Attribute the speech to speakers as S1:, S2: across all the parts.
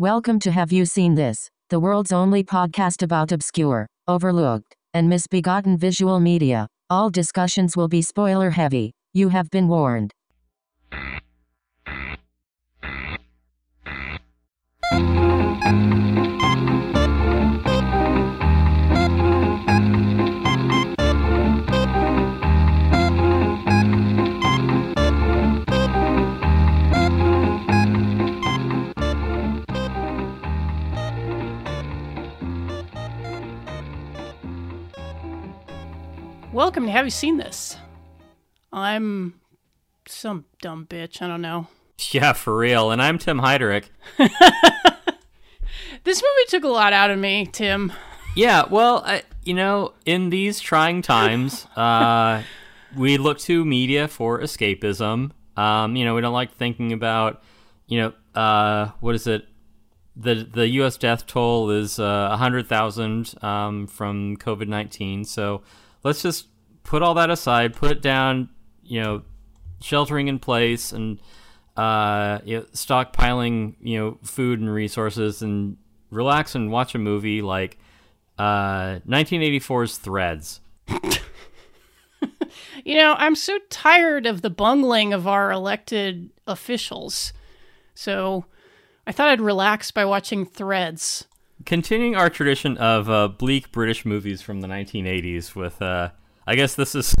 S1: Welcome to Have You Seen This? The world's only podcast about obscure, overlooked, and misbegotten visual media. All discussions will be spoiler heavy. You have been warned.
S2: Welcome to Have You Seen This? I'm some dumb bitch. I don't know.
S3: Yeah, for real. And I'm Tim Heidrich.
S2: This movie took a lot out of me, Tim.
S3: Yeah, well, I, you know, in these trying times, uh, we look to media for escapism. Um, you know, we don't like thinking about, you know, uh, what is it? The the U.S. death toll is uh, hundred thousand um, from COVID nineteen. So let's just put all that aside, put it down. You know, sheltering in place and uh, you know, stockpiling, you know, food and resources, and relax and watch a movie like uh, 1984's Threads.
S2: You know, I'm so tired of the bungling of our elected officials. So I thought I'd relax by watching Threads.
S3: Continuing our tradition of uh, bleak British movies from the 1980s, with uh, I guess this is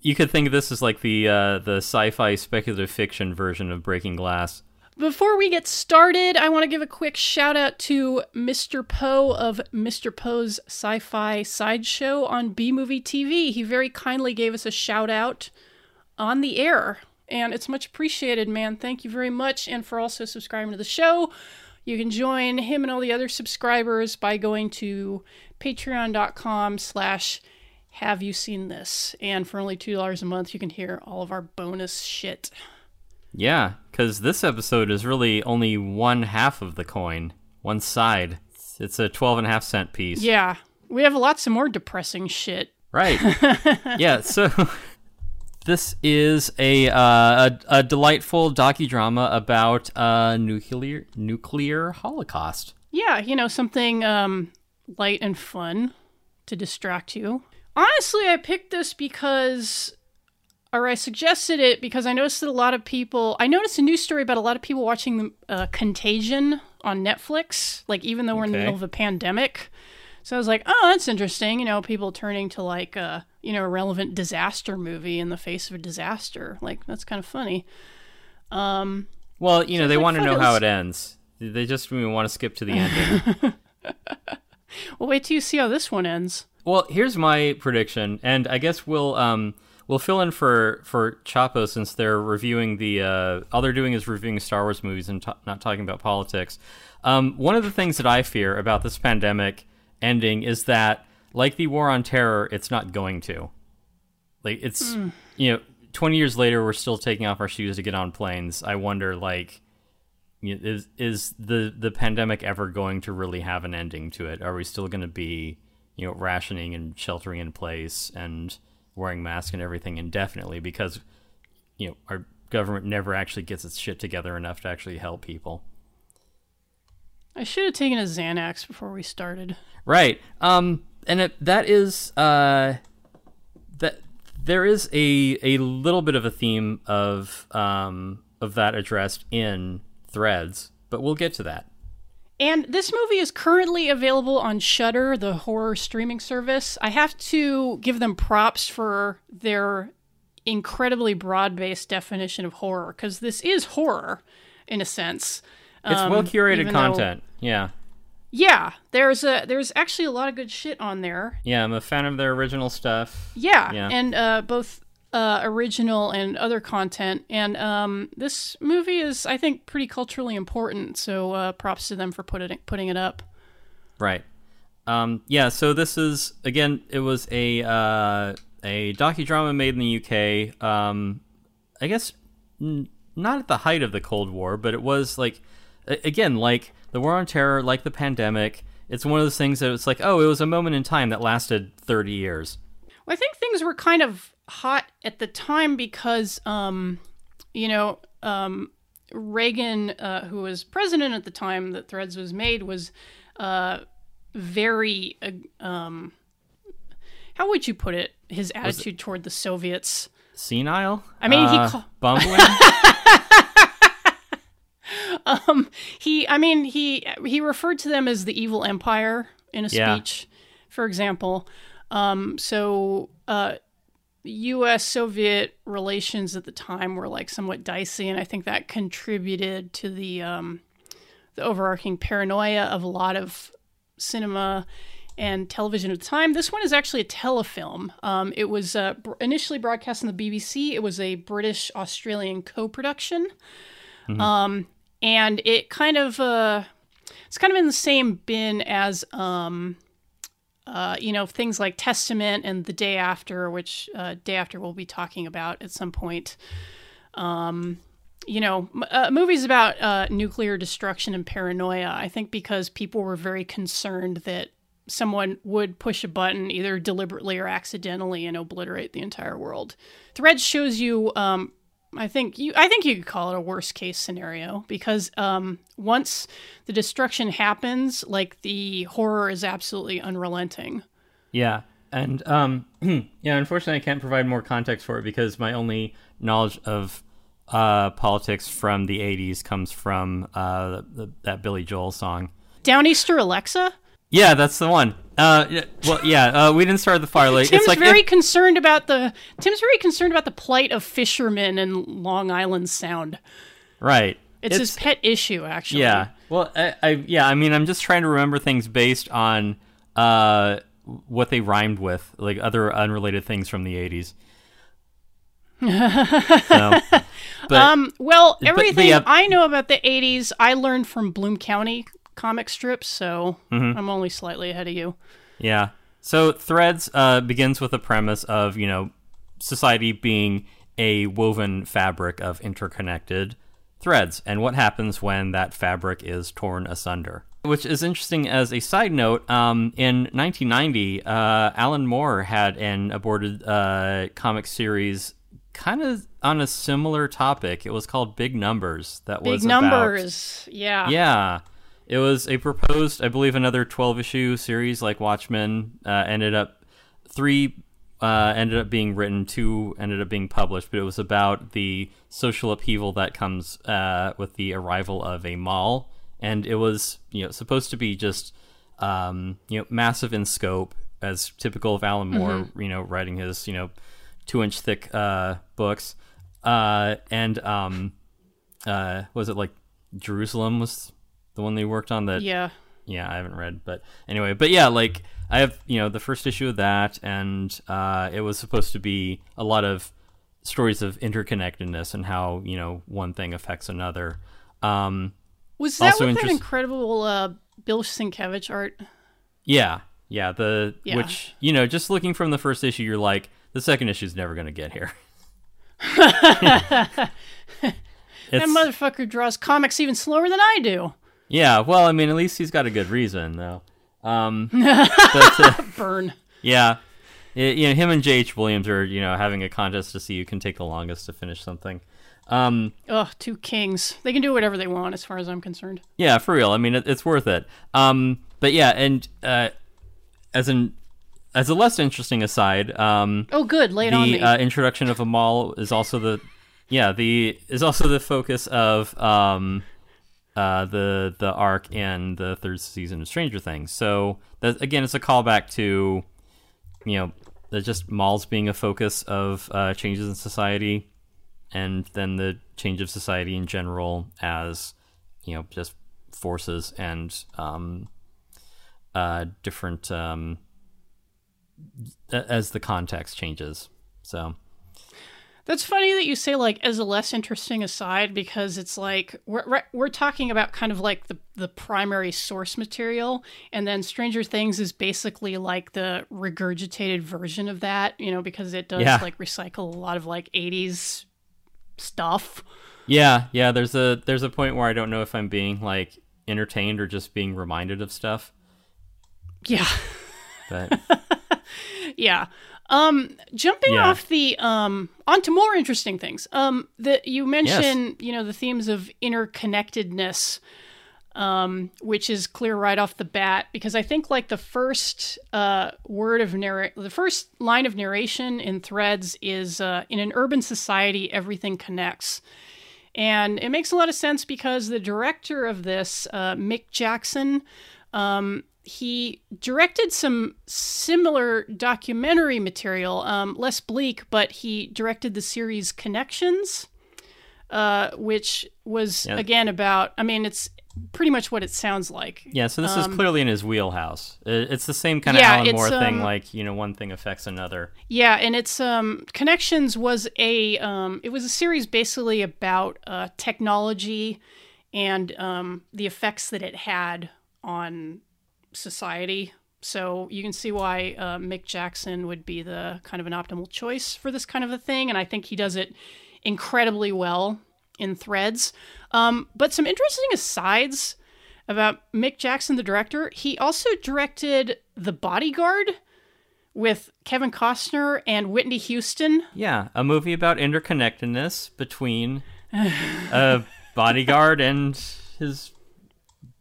S3: you could think this as like the uh, the sci-fi speculative fiction version of Breaking Glass.
S2: Before we get started, I want to give a quick shout out to Mr. Poe of Mr. Poe's Sci Fi Sideshow on B Movie TV. He very kindly gave us a shout out on the air, and it's much appreciated, man. Thank you very much, and for also subscribing to the show. You can join him and all the other subscribers by going to patreon.com slash have you seen this and for only $2 a month you can hear all of our bonus shit
S3: Yeah, because this episode is really only one half of the coin, one side. It's a 12 and a half cent piece.
S2: Yeah, we have lots of more depressing shit.
S3: Right. yeah. So this is a uh, a, a delightful docudrama about uh, nuclear nuclear holocaust.
S2: Yeah, you know, something um, light and fun to distract you. Honestly, I picked this because, or I suggested it because I noticed that a lot of people, I noticed a news story about a lot of people watching the uh, Contagion on Netflix, like even though we're in the middle of a pandemic. So I was like, oh, that's interesting. You know, people turning to like, uh, you know, a relevant disaster movie in the face of a disaster. Like, that's kind of funny. Um,
S3: Well, you know, they
S2: like
S3: want to know how it ends. They just want to skip to the ending.
S2: well, wait till you see how this one ends.
S3: well, here's my prediction, and I guess we'll um we'll fill in for for Chapo since they're reviewing the uh, all they're doing is reviewing Star Wars movies and t- not talking about politics. Um, one of the things that I fear about this pandemic ending is that, like the war on terror, it's not going to. Like it's you know, twenty years later, we're still taking off our shoes to get on planes. I wonder, like, you know, is is the the pandemic ever going to really have an ending to it? Are we still going to be, you know, rationing and sheltering in place and wearing masks and everything indefinitely because, you know, our government never actually gets its shit together enough to actually help people.
S2: I should have taken a Xanax before we started.
S3: Right. Um, and it, that is uh, that there is a a little bit of a theme of um of that addressed in Threads, but we'll get to that.
S2: And this movie is currently available on Shudder, the horror streaming service. I have to give them props for their incredibly broad-based definition of horror because this is horror in a sense.
S3: It's
S2: Um,
S3: well curated
S2: even though-
S3: content. Yeah.
S2: Yeah, there's a there's actually a lot of good shit on there.
S3: Yeah, I'm a fan of their original stuff.
S2: Yeah,
S3: Yeah.
S2: and uh, both uh, original and other content. And um, this movie is, I think, pretty culturally important. So uh, props to them for putting it, putting it up.
S3: Right. Um, yeah, so this is again it was a uh, a docudrama made in the UK. Um, I guess n- not at the height of the Cold War, but it was like again like the war on terror, like the pandemic. It's one of those things that it's like, oh, it was a moment in time that lasted 30 years.
S2: Well, I think things were kind of hot at the time because, um, you know, um, Reagan, uh, who was president at the time that Threads was made, was uh, very. Uh, um, how would you put it? His attitude toward the Soviets.
S3: Senile.
S2: I mean, he
S3: Uh,
S2: ca-
S3: bumbling.
S2: Um, he, I mean, he he referred to them as the evil empire in a
S3: Yeah.
S2: speech, for example. Um, so, uh, U.S. Soviet relations at the time were like somewhat dicey, and I think that contributed to the um, the overarching paranoia of a lot of cinema and television at the time. This one is actually a telefilm. Um, it was uh, br- initially broadcast on the BBC. It was a British Australian co-production um, and it kind of uh, it's kind of in the same bin as um, uh, you know things like Testament and The Day After, which uh, Day After we'll be talking about at some point. Um, you know, uh, movies about uh, nuclear destruction and paranoia. I think because people were very concerned that someone would push a button either deliberately or accidentally and obliterate the entire world. Threads shows you um, I think you I think you could call it a worst case scenario because um, once the destruction happens, like the horror is absolutely unrelenting.
S3: Yeah, and um, yeah. Unfortunately, I can't provide more context for it because my only knowledge of uh, politics from the '80s comes from uh, the, that Billy Joel song.
S2: Downeaster Alexa?
S3: Yeah, that's the one. Uh, yeah, well, yeah. Uh, we didn't start the fire. Like,
S2: Tim's
S3: it's like
S2: very
S3: if-
S2: concerned about the Tim's very concerned about the plight of fishermen in Long Island Sound.
S3: right.
S2: It's, his pet issue, actually.
S3: Yeah. Well, I, I yeah. I mean, I'm just trying to remember things based on uh what they rhymed with, like other unrelated things from the '80s. so, but
S2: Um. Well,
S3: but
S2: everything
S3: yeah.
S2: I know about the '80s, I learned from Bloom County comic strips, so
S3: Mm-hmm.
S2: I'm only slightly ahead of you.
S3: Yeah. So Threads uh, begins with a premise of you know society being a woven fabric of interconnected threads, and what happens when that fabric is torn asunder. Which is interesting as a side note. Um, in 1990, uh, Alan Moore had an aborted uh, comic series, kind of on a similar topic. It was called Big Numbers. That
S2: Big
S3: was about-
S2: numbers. Yeah.
S3: yeah. It was a proposed, I believe, another 12 issue series like Watchmen. Uh, ended up, three uh, ended up being written, two ended up being published, but it was about the social upheaval that comes uh, with the arrival of a mall. And it was, you know, supposed to be just, um, you know, massive in scope, as typical of Alan Moore, you know, writing his, you know, two inch thick uh, books. Uh, and, um, uh, was it like Jerusalem was the one they worked on that
S2: Yeah.
S3: yeah i haven't read but anyway but yeah like i have you know the first issue of that and uh it was supposed to be a lot of stories of interconnectedness and how you know one thing affects another um
S2: Was that
S3: Also
S2: with that incredible uh, Bill Sienkiewicz art?
S3: yeah yeah the
S2: Yeah.
S3: which you know just looking from the first issue you're like the second issue is never going to get here
S2: That motherfucker draws comics even slower than I do.
S3: Yeah well i mean at least he's got a good reason though um but uh,
S2: Burn.
S3: Yeah. Y- you know, him and J.H. Williams are, you know, having a contest to see who can take the longest to finish something. Um,
S2: Ugh, two kings. They can do whatever they want, as far as I'm concerned.
S3: yeah, for real. I mean, it, it's worth it. Um, but yeah, and uh, as an as a less interesting aside, um,
S2: Oh, good. Lay it on
S3: the
S2: me.
S3: uh, introduction of a mall is also the yeah the is also the focus of um, uh, the the arc in the third season of Stranger Things. So that again, it's a callback to you know the just malls being a focus of uh, changes in society, and then the change of society in general as you know just forces and um, uh, different um, as the context changes. So
S2: That's funny that you say like as a less interesting aside because it's like we're we're- talking about kind of like the the primary source material, and then Stranger Things is basically like the regurgitated version of that, you know, because it does
S3: Yeah.
S2: like recycle a lot of like '80s stuff.
S3: yeah, yeah. There's a there's a point where I don't know if I'm being like entertained or just being reminded of stuff.
S2: Yeah.
S3: But
S2: Yeah. Um, jumping
S3: Yeah.
S2: off the um onto more interesting things. Um, that you mentioned, you know, the themes of interconnectedness, um, which is clear right off the bat because I think like the first uh word of narrate, the first line of narration in Threads is uh, in an urban society everything connects. And it makes a lot of sense because the director of this, uh, Mick Jackson, um, he directed some similar documentary material, um, less bleak, but he directed the series Connections, uh, which was
S3: Yeah.
S2: again about. I mean, it's pretty much what it sounds like.
S3: Yeah, so this is clearly in his wheelhouse. It's the same kind of
S2: Um, Yeah,
S3: Alan Moore thing,
S2: um,
S3: like you know, one thing affects another.
S2: Yeah, and it's um Connections was a um it was a series basically about uh technology and um the effects that it had on society. So you can see why uh, Mick Jackson would be the kind of an optimal choice for this kind of a thing, and I think he does it incredibly well in Threads. Um, but some interesting asides about Mick Jackson, the director. He also directed The Bodyguard with Kevin Costner and Whitney Houston.
S3: Yeah, a movie about interconnectedness between a bodyguard and his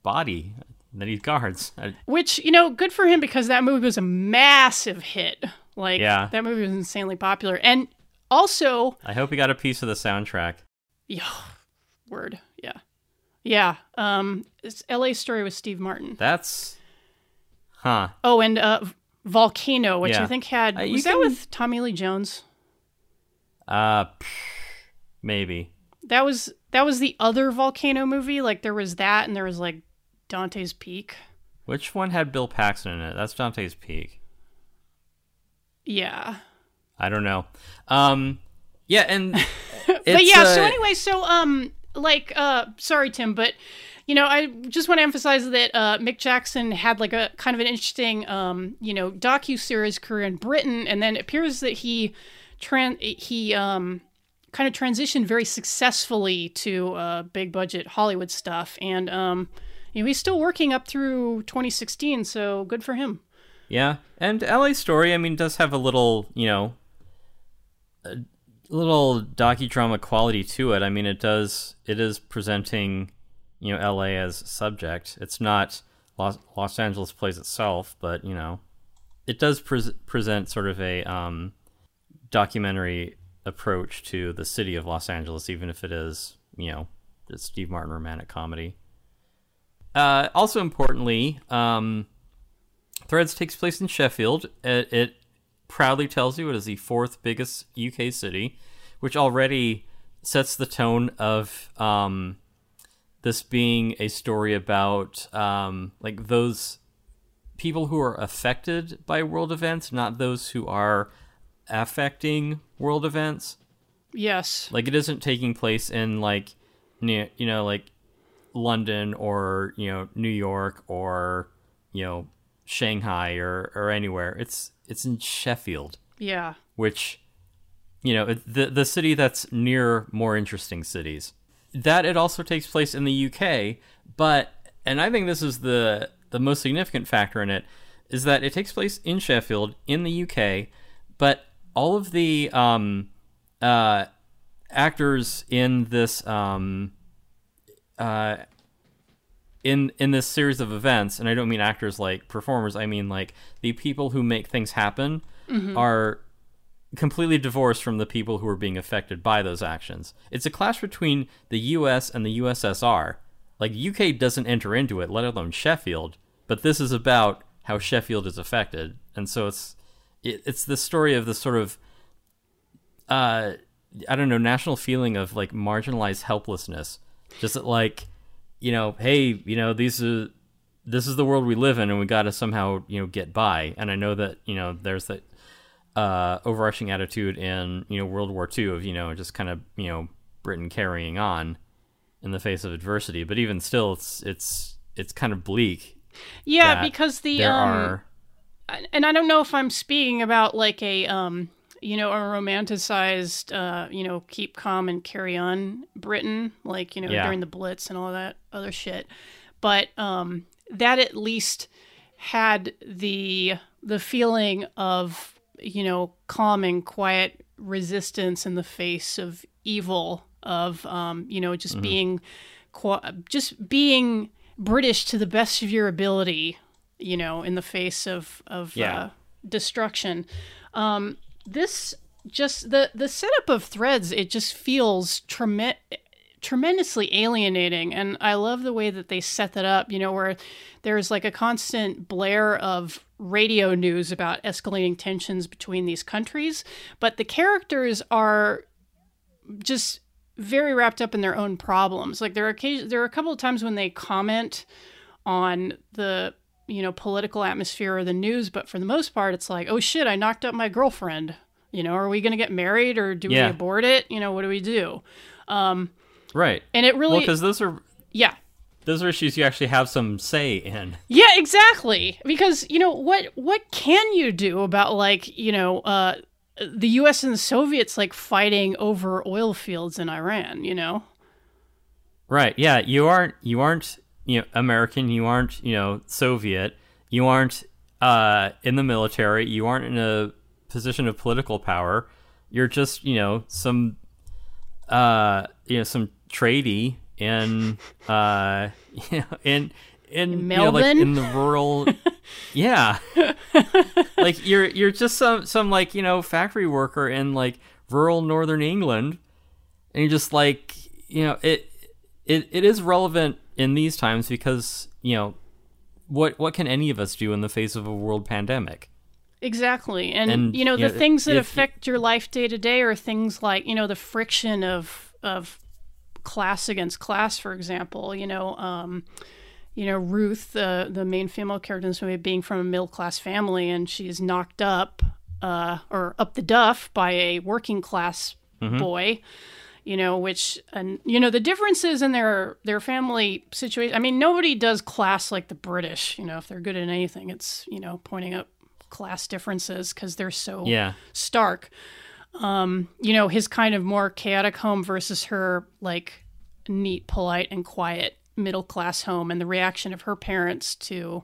S3: body that he guards. I-
S2: Which, you know, good for him because that movie was a massive hit. Like,
S3: Yeah.
S2: that movie was insanely popular. And also,
S3: I hope he got a piece of the soundtrack.
S2: yeah, word, yeah. Yeah, um, it's LA Story with Steve Martin.
S3: That's, huh?
S2: Oh, and uh, Volcano, which
S3: Yeah.
S2: I think had,
S3: Uh,
S2: was that with Tommy Lee Jones?
S3: Uh, maybe.
S2: That was, that was the other Volcano movie. Like, there was that, and there was, like, Dante's Peak.
S3: Which one had Bill Paxton in it? That's Dante's Peak.
S2: Yeah.
S3: I don't know. Um, yeah, and
S2: but yeah so
S3: uh,
S2: anyway so um like uh sorry tim but you know i just want to emphasize that uh mick jackson had like a kind of an interesting um you know docu-series career in britain and then it appears that he tran he um kind of transitioned very successfully to uh big budget hollywood stuff and um you know he's still working up through 2016 so good for him
S3: Yeah, and LA Story, I mean, does have a little, you know, a little docudrama quality to it. I mean, it does, it is presenting, you know, LA as subject. It's not Los, Los Angeles plays itself, but you know, it does pres present sort of a um, documentary approach to the city of Los Angeles, even if it is, you know, a Steve Martin romantic comedy. Uh, also importantly, um, Threads takes place in Sheffield. It, it proudly tells you it is the fourth biggest UK city, which already sets the tone of um, this being a story about um, like those people who are affected by world events, not those who are affecting world events.
S2: yes
S3: Like it isn't taking place in like near, you know, like London or you know New York or you know Shanghai or or anywhere. It's it's in Sheffield,
S2: yeah
S3: which you know the the city that's near more interesting cities. That it also takes place in the UK, but and I think this is the the most significant factor in it is that it takes place in Sheffield in the UK, but all of the um, uh, actors in this um, uh, in in this series of events, and I don't mean actors like performers. I mean like the people who make things happen are completely divorced from the people who are being affected by those actions. It's a clash between the U.S. and the USSR. Like UK doesn't enter into it, let alone Sheffield. But this is about how Sheffield is affected, and so it's it, it's the story of this sort of uh I don't know national feeling of like marginalized helplessness. Just like you know, hey, you know these are this is the world we live in, and we got to somehow you know get by. And I know that you know there's that uh, overarching attitude in you know World War II of you know just kind of you know Britain carrying on in the face of adversity. But even still, it's it's it's kind of bleak.
S2: yeah because the
S3: there
S2: um
S3: are
S2: and I don't know if I'm speaking about like a um you know a romanticized uh you know keep calm and carry on Britain like you know
S3: Yeah.
S2: during the Blitz and all that other shit, but um that at least had the the feeling of you know, calm and quiet resistance in the face of evil, of, um, you know, just being, just being British to the best of your ability, you know, in the face of, of
S3: Yeah.
S2: uh, destruction. Um, this just the the setup of threads it just feels tremendous tremendously alienating. And i love the way that they set that up you know where there's like a constant blare of radio news about escalating tensions between these countries. But the characters are just very wrapped up in their own problems. Like there are there are a couple of times when they comment on the you know political atmosphere or the news but for the most part it's like oh shit i knocked up my girlfriend you know are we going to get married or do
S3: Yeah.
S2: we abort it you know what do we do
S3: Right.
S2: and it
S3: Well,
S2: really
S3: because those are
S2: yeah
S3: those are issues you actually have some say in.
S2: yeah exactly because you know what what can you do about like you know uh the us and the soviets like fighting over oil fields in iran you know
S3: Right. Yeah. You aren't. You aren't. You know, American. You aren't. You know, Soviet. You aren't uh, in the military. You aren't in a position of political power. You're just. You know, some. Uh, you know, some tradie in. Uh, you know, in. In, you know, like
S2: Melbourne?
S3: in the rural, yeah, like you're you're just some some like you know factory worker in like rural northern England, and you're just like you know it it, it is relevant in these times because you know what what can any of us do in the face of a world pandemic
S2: Exactly. And,
S3: And,
S2: you know,
S3: you
S2: the
S3: know,
S2: things that
S3: if-
S2: affect your life day to day are things like, you know, the friction of of class against class, for example. You know, um, you know, Ruth, the the main female character in this movie, being from a middle class family and she's knocked up uh, or up the duff by a working class boy you know which and you know the differences in their their family situation i mean nobody does class like the british you know if they're good at anything it's you know pointing out class differences because they're so
S3: yeah.
S2: stark. Um you know his kind of more chaotic home versus her like neat polite and quiet middle class home and the reaction of her parents to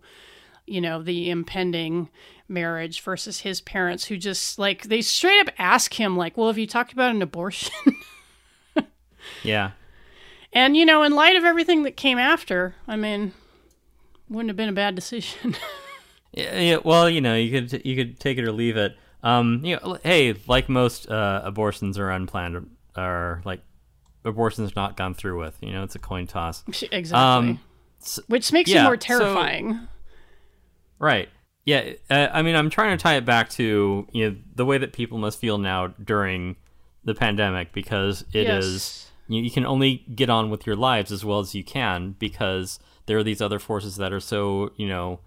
S2: you know the impending marriage versus his parents who just like they straight up ask him like well have you talked about an abortion
S3: yeah
S2: And you know, in light of everything that came after, I mean, wouldn't have been a bad decision.
S3: yeah, yeah, well you know you could you could take it or leave it um you know hey like most uh, abortions are unplanned or like abortions not gone through with you know it's a coin toss
S2: exactly.
S3: Um,
S2: Which makes
S3: yeah,
S2: it more
S3: so-
S2: terrifying.
S3: Right. Yeah. Uh, I mean, I'm trying to tie it back to you know the way that people must feel now during the pandemic because it is
S2: Yes.
S3: You, you can only get on with your lives as well as you can because there are these other forces that are so you know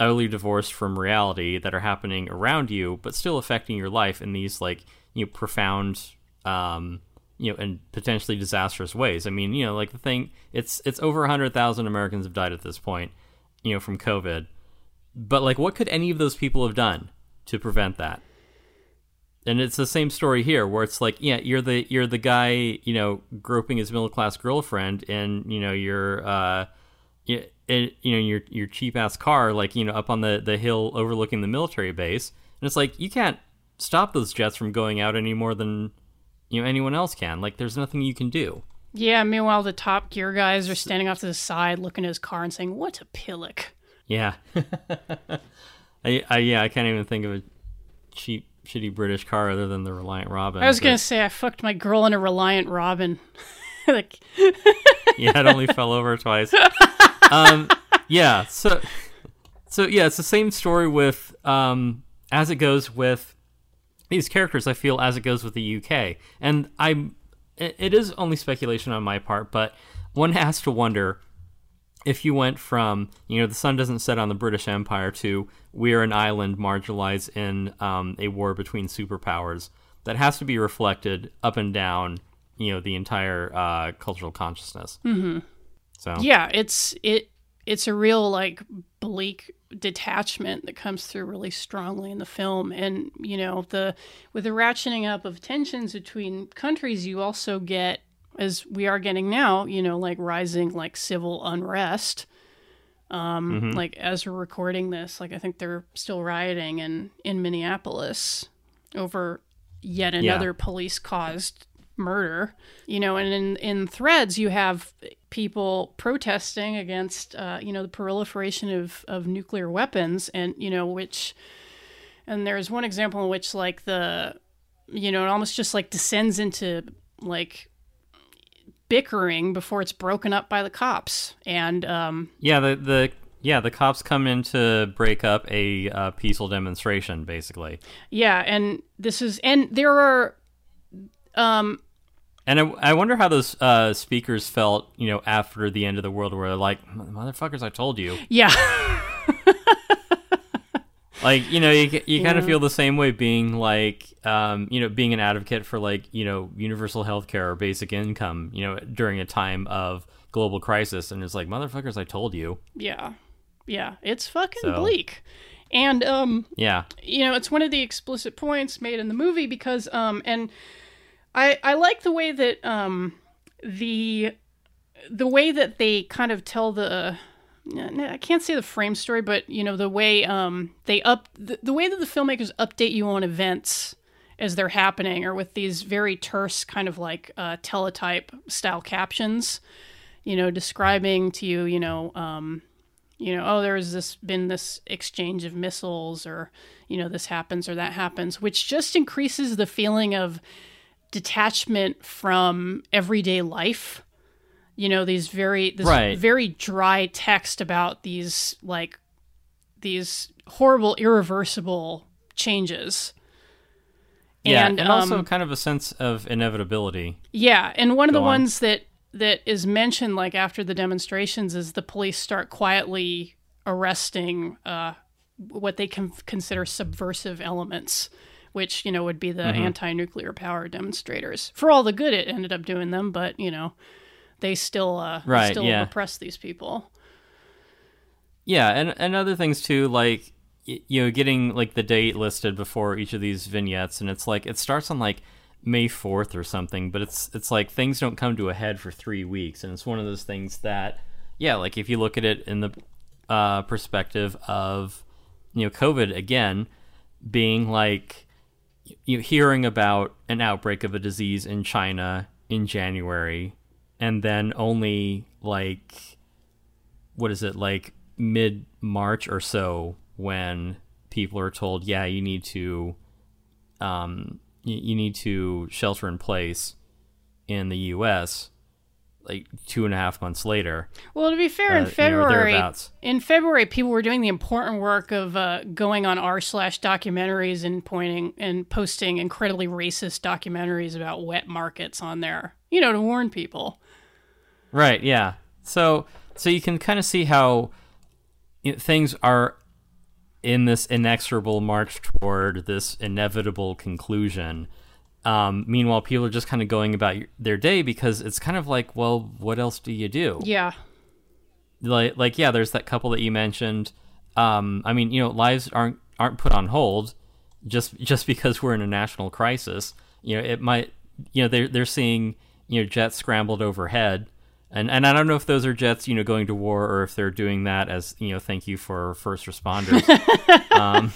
S3: utterly divorced from reality that are happening around you but still affecting your life in these like you know profound um you know and potentially disastrous ways. I mean you know like the thing it's it's over 100,000 americans have died at this point you know from covid. But like what could any of those people have done to prevent that and it's the same story here where it's like yeah you're the you're the guy you know groping his middle class girlfriend and you know your uh you, it, you know your your cheap ass car like you know up on the the hill overlooking the military base. And it's like you can't stop those jets from going out any more than you know anyone else can. Like there's nothing you can do.
S2: Yeah, meanwhile, the top gear guys are standing off to the side looking at his car and saying, What a pillock.
S3: yeah. I, I yeah i can't even think of a cheap shitty british car other than the reliant robin
S2: I was
S3: but-
S2: going to say, I fucked my girl in a Reliant Robin. like,
S3: yeah, it only fell over twice. Um, yeah, so so yeah, it's the same story with um, as it goes with these characters. I feel as it goes with the UK, and I'm it is only speculation on my part, but one has to wonder if you went from you know the sun doesn't set on the British Empire to we're an island marginalized in um, a war between superpowers that has to be reflected up and down you know the entire uh, cultural consciousness. Mm-hmm. So
S2: yeah, it's it it's a real like bleak detachment that comes through really strongly in the film and you know the with the ratcheting up of tensions between countries you also get as we are getting now you know like rising like civil unrest Um,
S3: Mm-hmm.
S2: Like as we're recording this, like I think they're still rioting in in Minneapolis over yet another police caused murder. You know, and in in threads you have people protesting against uh, you know the proliferation of of nuclear weapons, and you know which. And there's one example in which like the you know, it almost just like descends into like bickering before it's broken up by the cops. And um,
S3: Yeah, the the yeah the cops come in to break up a uh, peaceful demonstration, basically.
S2: yeah, and this is and there are um
S3: And I, I wonder how those uh, speakers felt, you know, after the end of the world, where they're like, "Motherfuckers, I told you."
S2: yeah.
S3: like you know you, you kind of feel the same way being like um, you know being an advocate for like you know universal health care or basic income you know during a time of global crisis and it's like motherfuckers i told you
S2: yeah. Yeah, it's fucking
S3: So-
S2: bleak. And um
S3: yeah
S2: you know, it's one of the explicit points made in the movie because um and I I like the way that um the the way that they kind of tell the I can't say the frame story, but you know the way um they up the, the way that the filmmakers update you on events as they're happening, or with these very terse kind of like uh, teletype style captions, you know, describing to you, you know, um, you know, oh, there's this been this exchange of missiles, or you know, this happens or that happens, which just increases the feeling of detachment from everyday life. You know, these very this
S3: Right.
S2: very dry text about these like these horrible, irreversible changes.
S3: yeah
S2: and,
S3: and, also
S2: um,
S3: kind of a sense of inevitability
S2: Yeah, and one of the
S3: on.
S2: ones that that is mentioned like after the demonstrations is the police start quietly arresting uh, what they con- consider subversive elements, which you know would be the
S3: Mm-hmm.
S2: anti-nuclear power demonstrators. For all the good it ended up doing them, but you know they still uh,
S3: Right,
S2: still
S3: yeah.
S2: oppress these people.
S3: Yeah, and and other things too, like you know, getting like the date listed before each of these vignettes, and it's like it starts on like May fourth or something, but it's it's like things don't come to a head for three weeks, and it's one of those things that, yeah, like if you look at it in the uh, perspective of you know COVID again being like you know, hearing about an outbreak of a disease in China in January, and then only like what is it like mid March or so when people are told, yeah, you need to um you, you need to shelter in place in the U.S. Like two and a half months later,
S2: Well, to be fair,
S3: uh,
S2: in
S3: you know,
S2: February, in February, people were doing the important work of uh, going on r slash documentaries and pointing and posting incredibly racist documentaries about wet markets on there, you know, to warn people.
S3: Right. Yeah. So so you can kind of see how things are in this inexorable march toward this inevitable conclusion. Um, meanwhile, people are just kind of going about their day because it's kind of like, well, what else do you do?
S2: Yeah,
S3: Like, like yeah, there's that couple that you mentioned. Um, I mean, you know, lives aren't aren't put on hold just just because we're in a national crisis. You know, it might. You know, they're they're seeing you know jets scrambled overhead, and and I don't know if those are jets you know going to war or if they're doing that as you know thank you for first responders. um,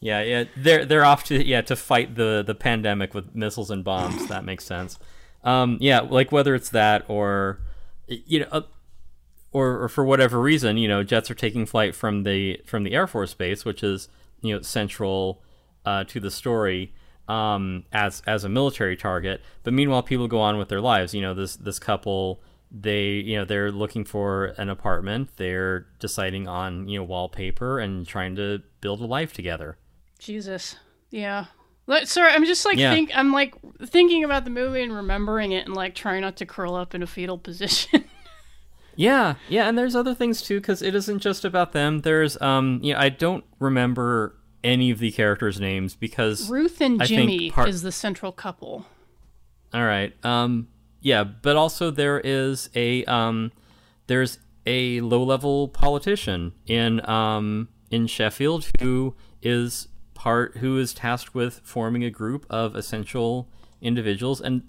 S3: yeah, yeah, they're they're off to yeah to fight the the pandemic with missiles and bombs. That makes sense. Um, yeah, like whether it's that or you know. Uh, or, or for whatever reason, you know, jets are taking flight from the from the Air Force Base, which is you know central uh, to the story um, as as a military target. But meanwhile, people go on with their lives. You know, this this couple, they you know they're looking for an apartment. They're deciding on you know wallpaper and trying to build a life together.
S2: Jesus, yeah. Sorry, I'm just like
S3: Yeah.
S2: think I'm like thinking about the movie and remembering it and like trying not to curl up in a fetal position.
S3: Yeah, yeah, and there's other things too because it isn't just about them. There's um, you know, I don't remember any of the characters' names because
S2: Ruth and
S3: I
S2: Jimmy
S3: part-
S2: is the central couple.
S3: All right. Um yeah, but also there is a um there's a low-level politician in um in Sheffield who is part who is tasked with forming a group of essential individuals and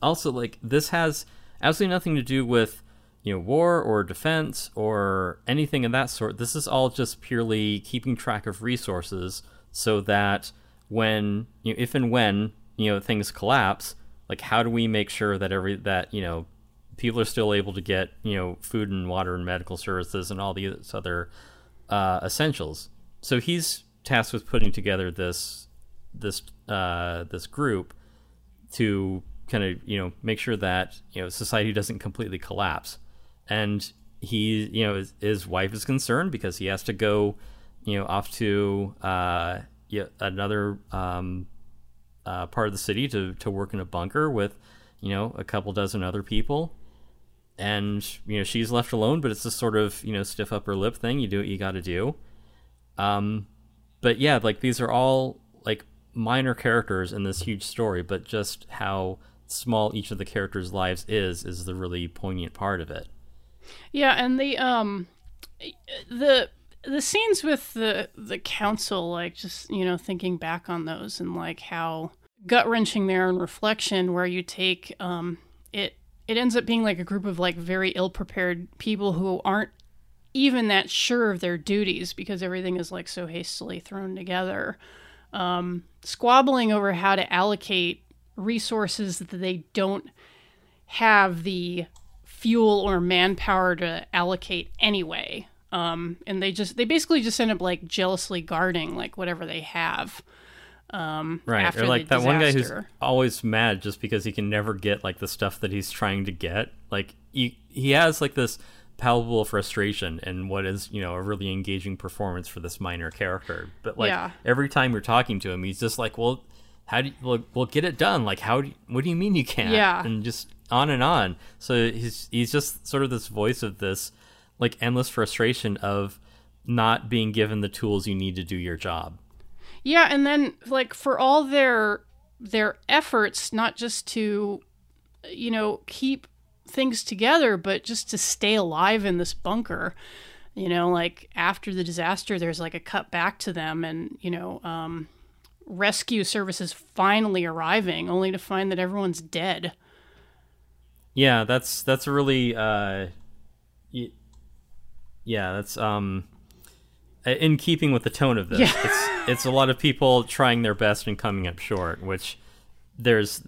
S3: also like this has absolutely nothing to do with you know war or defense or anything of that sort. This is all just purely keeping track of resources so that when you know, if and when you know things collapse, like how do we make sure that every that you know people are still able to get you know food and water and medical services and all these other uh, essentials. So he's tasked with putting together this this uh, this group to kind of you know make sure that you know society doesn't completely collapse and he you know his, his wife is concerned because he has to go you know off to uh, another um, uh, part of the city to to work in a bunker with you know a couple dozen other people. And you know she's left alone but it's this sort of you know stiff upper lip thing. You do what you got to do. Um but yeah like these are all like minor characters in this huge story but just how small each of the characters lives is is the really poignant part of it
S2: Yeah, and the um the the scenes with the the council, like just you know thinking back on those and like how gut wrenching they are in reflection, where you take um it it ends up being like a group of like very ill prepared people who aren't even that sure of their duties because everything is like so hastily thrown together. Um, squabbling over how to allocate resources that they don't have the fuel or manpower to allocate anyway. Um, and they just they basically just end up like jealously guarding like whatever they have. Um,
S3: right or like that one guy who's always mad just because he can never get like the stuff that he's trying to get like he, he has like this palpable frustration and what is you know a really engaging performance for this minor character but like
S2: Yeah.
S3: every time you're talking to him he's just like well how do you well, well get it done like how do you, what do you mean you can't
S2: Yeah.
S3: and just on and on so he's he's just sort of this voice of this like endless frustration of not being given the tools you need to do your job
S2: Yeah, and then like for all their their efforts, not just to you know keep things together, but just to stay alive in this bunker. You know, like after the disaster, there's like a cut back to them, and you know, um, rescue services finally arriving, only to find that everyone's dead.
S3: Yeah, that's that's a really uh, y- yeah, that's um, in keeping with the tone of this.
S2: Yeah.
S3: It's it's a lot of people trying their best and coming up short, which there's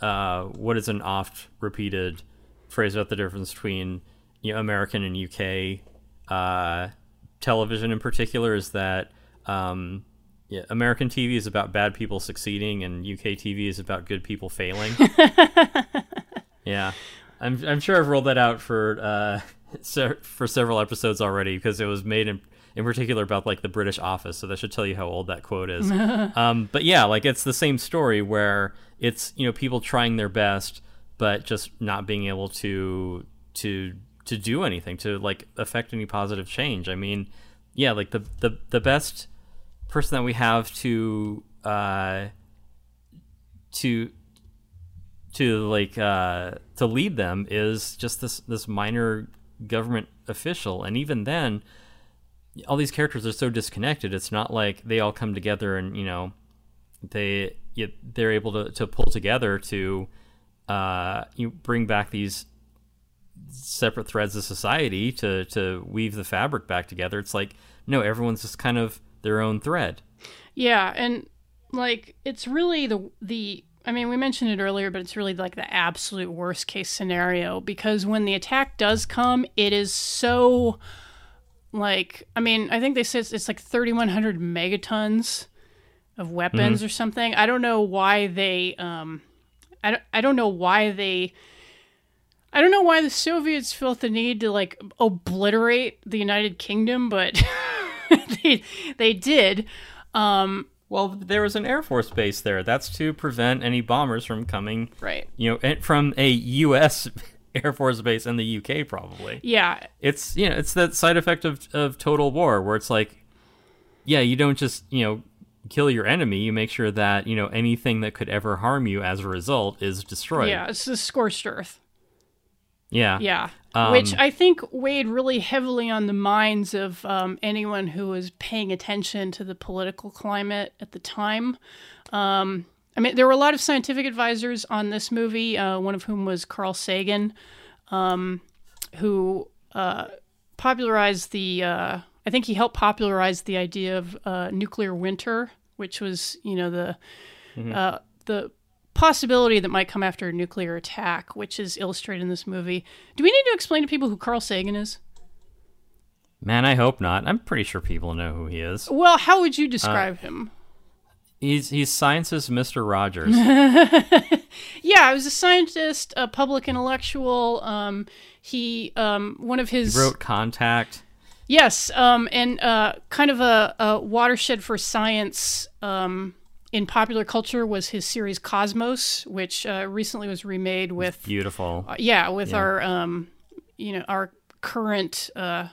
S3: uh, what is an oft repeated phrase about the difference between you know, American and UK uh, television in particular is that um, yeah, American TV is about bad people succeeding and UK TV is about good people failing. Yeah, I'm I'm sure I've rolled that out for uh se- for several episodes already because it was made in in particular about like the British Office, so that should tell you how old that quote is. um, but yeah, like it's the same story where it's you know people trying their best but just not being able to to to do anything to like affect any positive change. I mean, yeah, like the the the best person that we have to uh to to like uh, to lead them is just this this minor government official, and even then, all these characters are so disconnected. It's not like they all come together and you know they they're able to, to pull together to uh, you bring back these separate threads of society to to weave the fabric back together. It's like no, everyone's just kind of their own thread.
S2: Yeah, and like it's really the the I mean, we mentioned it earlier, but it's really like the absolute worst case scenario because when the attack does come, it is so like I mean, I think they said it's, it's like 3100 megatons of weapons or something. I don't know why they um I don't, I don't know why they I don't know why the Soviets felt the need to like obliterate the United Kingdom, but they they did. Um
S3: Well, there was an Air Force base there. That's to prevent any bombers from coming,
S2: right.
S3: you know, from a U.S. Air Force base in the U.K. Probably.
S2: Yeah,
S3: It's you know, it's that side effect of of total war where it's like, yeah, you don't just you know kill your enemy. You make sure that you know anything that could ever harm you as a result is destroyed.
S2: yeah, it's the scorched earth.
S3: Yeah.
S2: Yeah,
S3: Um,
S2: which I think weighed really heavily on the minds of um, anyone who was paying attention to the political climate at the time. Um, I mean, there were a lot of scientific advisors on this movie, uh, one of whom was Carl Sagan. Um, who uh, popularized the. Uh, I think he helped popularize the idea of uh, nuclear winter, which was you know the uh, the possibility that might come after a nuclear attack, which is illustrated in this movie. Do we need to explain to people who Carl Sagan is?
S3: Man, I hope not. I'm pretty sure people know who he is.
S2: Well, how would you describe him?
S3: He's he's science's Mr. Rogers.
S2: Yeah, he was a scientist, a public intellectual. Um, he um, one of his
S3: Wrote Contact.
S2: yes, um, and uh, kind of a, a watershed for science um, in popular culture was his series Cosmos, which uh, recently was remade with
S3: Beautiful.
S2: uh, yeah with
S3: Yeah.
S2: our um, you know our current uh,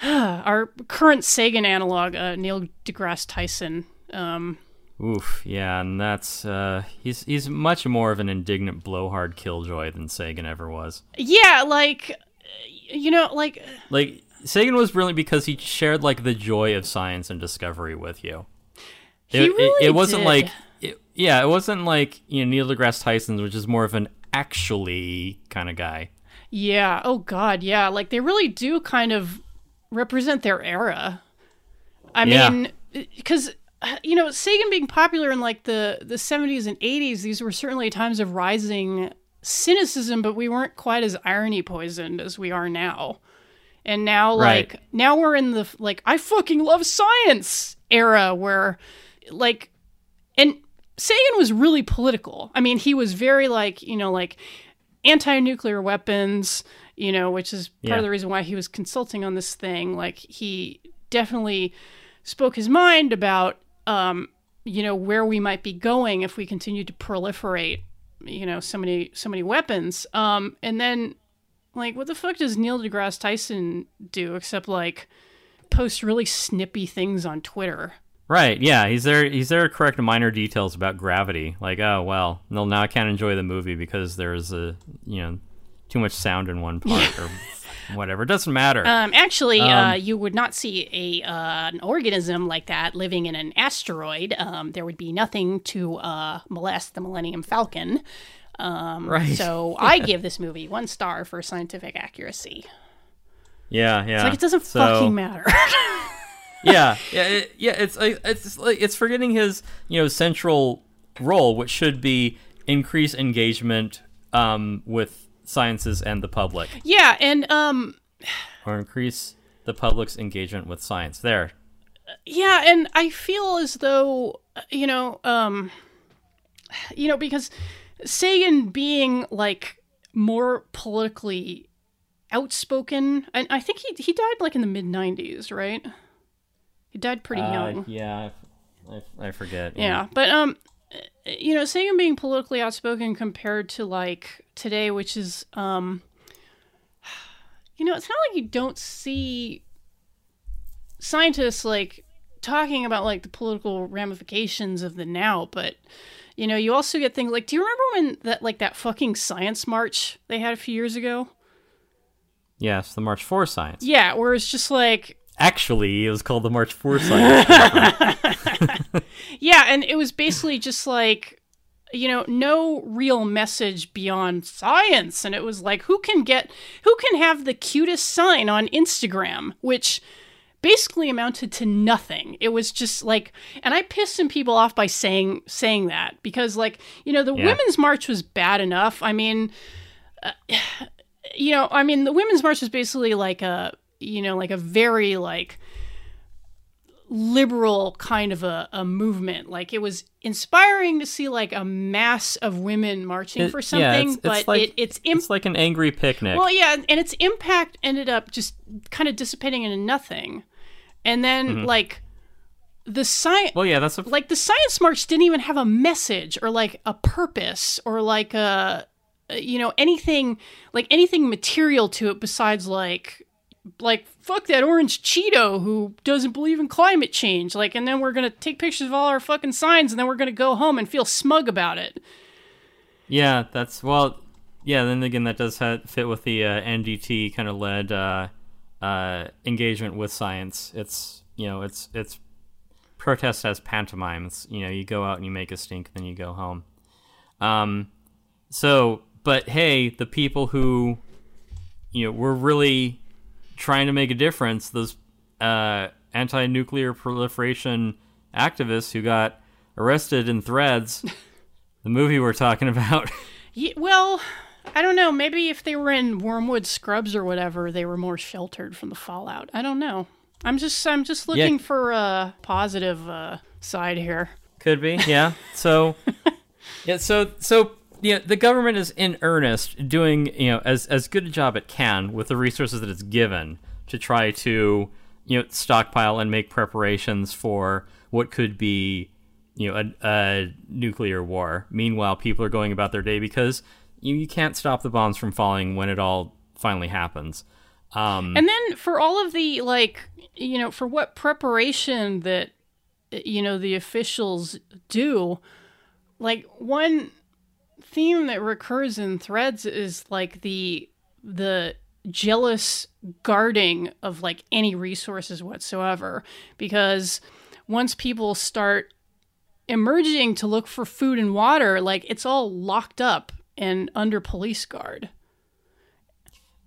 S2: our current Sagan analog uh, Neil deGrasse Tyson. Um,
S3: Oof, yeah, and that's uh he's he's much more of an indignant blowhard killjoy than Sagan ever was.
S2: yeah, like you know, like
S3: Like Sagan was brilliant because he shared like the joy of science and discovery with you.
S2: He
S3: it, it-
S2: really
S3: it, wasn't
S2: did.
S3: like it, yeah, it wasn't like you know Neil deGrasse Tyson's, which is more of an actually kind of guy.
S2: Yeah. Oh God. Yeah. Like they really do kind of represent their era. I
S3: Yeah.
S2: mean, because you know, Sagan being popular in like the the seventies and eighties, these were certainly times of rising cynicism, but we weren't quite as irony poisoned as we are now. And now,
S3: Right.
S2: like now, we're in the like I fucking love science era where, like, and Sagan was really political. I mean, he was very like you know like anti-nuclear weapons, you know, which is part
S3: Yeah.
S2: of the reason why he was consulting on this thing. Like he definitely spoke his mind about um, you know, where we might be going if we continue to proliferate, you know, so many so many weapons. Um, and then like what the fuck does Neil deGrasse Tyson do except like post really snippy things on Twitter?
S3: Right, yeah, he's there. He's there to correct minor details about gravity. Like, oh well, no, now I can't enjoy the movie because there's a you know too much sound in one part or whatever. It doesn't matter.
S2: Um, actually, uh,
S3: Um,
S2: you would not see a uh, an organism like that living in an asteroid. Um, there would be nothing to uh, molest the Millennium Falcon. Um,
S3: Right.
S2: So I give this movie one star for scientific accuracy.
S3: yeah, yeah.
S2: It's like it doesn't
S3: So-
S2: fucking matter.
S3: yeah, yeah, it, yeah. It's like it's like it's forgetting his you know central role, which should be increase engagement um, with sciences and the public,
S2: yeah, and um,
S3: or increase the public's engagement with science. There,
S2: yeah, and I feel as though you know, um, you know, because Sagan being like more politically outspoken, and I think he he died like in the mid '90s, right? He died pretty young.
S3: Uh, yeah, I, I, I forget.
S2: Yeah, but um, you know, Sagan being politically outspoken compared to like today, which is um, you know, it's not like you don't see scientists like talking about like the political ramifications of the now, but you know, you also get things like, do you remember when that like that fucking science march they had a few years ago?
S3: Yes, the March for Science.
S2: Yeah, where it's just like
S3: Actually, it was called the March for Science.
S2: Yeah, and it was basically just like you know, no real message beyond science and it was like who can get who can have the cutest sign on Instagram, which basically amounted to nothing. It was just like and I pissed some people off by saying saying that because like, you know, the
S3: Yeah.
S2: women's march was bad enough. I mean, uh, you know, I mean, the women's march was basically like a, you know, like a very like liberal kind of a, a movement. Like it was inspiring to see like a mass of women marching
S3: It-
S2: for something,
S3: it's- it's
S2: but
S3: like-
S2: it, its imp-
S3: it's like an angry picnic.
S2: well, yeah, and its impact ended up just kind of dissipating into nothing. And then mm-hmm. like the science
S3: well, yeah, that's a
S2: like the science march didn't even have a message or like a purpose or like a you know anything like anything material to it besides like like fuck that orange cheeto who doesn't believe in climate change like and then we're gonna take pictures of all our fucking signs and then we're gonna go home and feel smug about it
S3: Yeah, that's well. Yeah, then again, that does fit with the uh, NDT kind of led uh, uh, engagement with science. It's you know, it's it's protest as pantomime. You know, you go out and you make a stink, then you go home. Um, so, but hey, the people who you know we're really trying to make a difference. Those uh, anti-nuclear proliferation activists who got arrested in Threads, the movie we're talking about.
S2: Yeah, well, I don't know. Maybe if they were in Wormwood Scrubs or whatever, they were more sheltered from the fallout. I don't know. I'm just I'm just looking
S3: Yeah.
S2: for a positive uh, side here.
S3: Could be, yeah. So, yeah, so so yeah, the government is in earnest doing you know as as good a job it can with the resources that it's given to try to you know stockpile and make preparations for what could be you know a, a nuclear war. Meanwhile, people are going about their day because you, you can't stop the bombs from falling when it all finally happens. Um,
S2: And then for all of the like, you know, for what preparation that you know the officials do, like one theme that recurs in threads is like the the jealous guarding of like any resources whatsoever because once people start emerging to look for food and water like it's all locked up and under police guard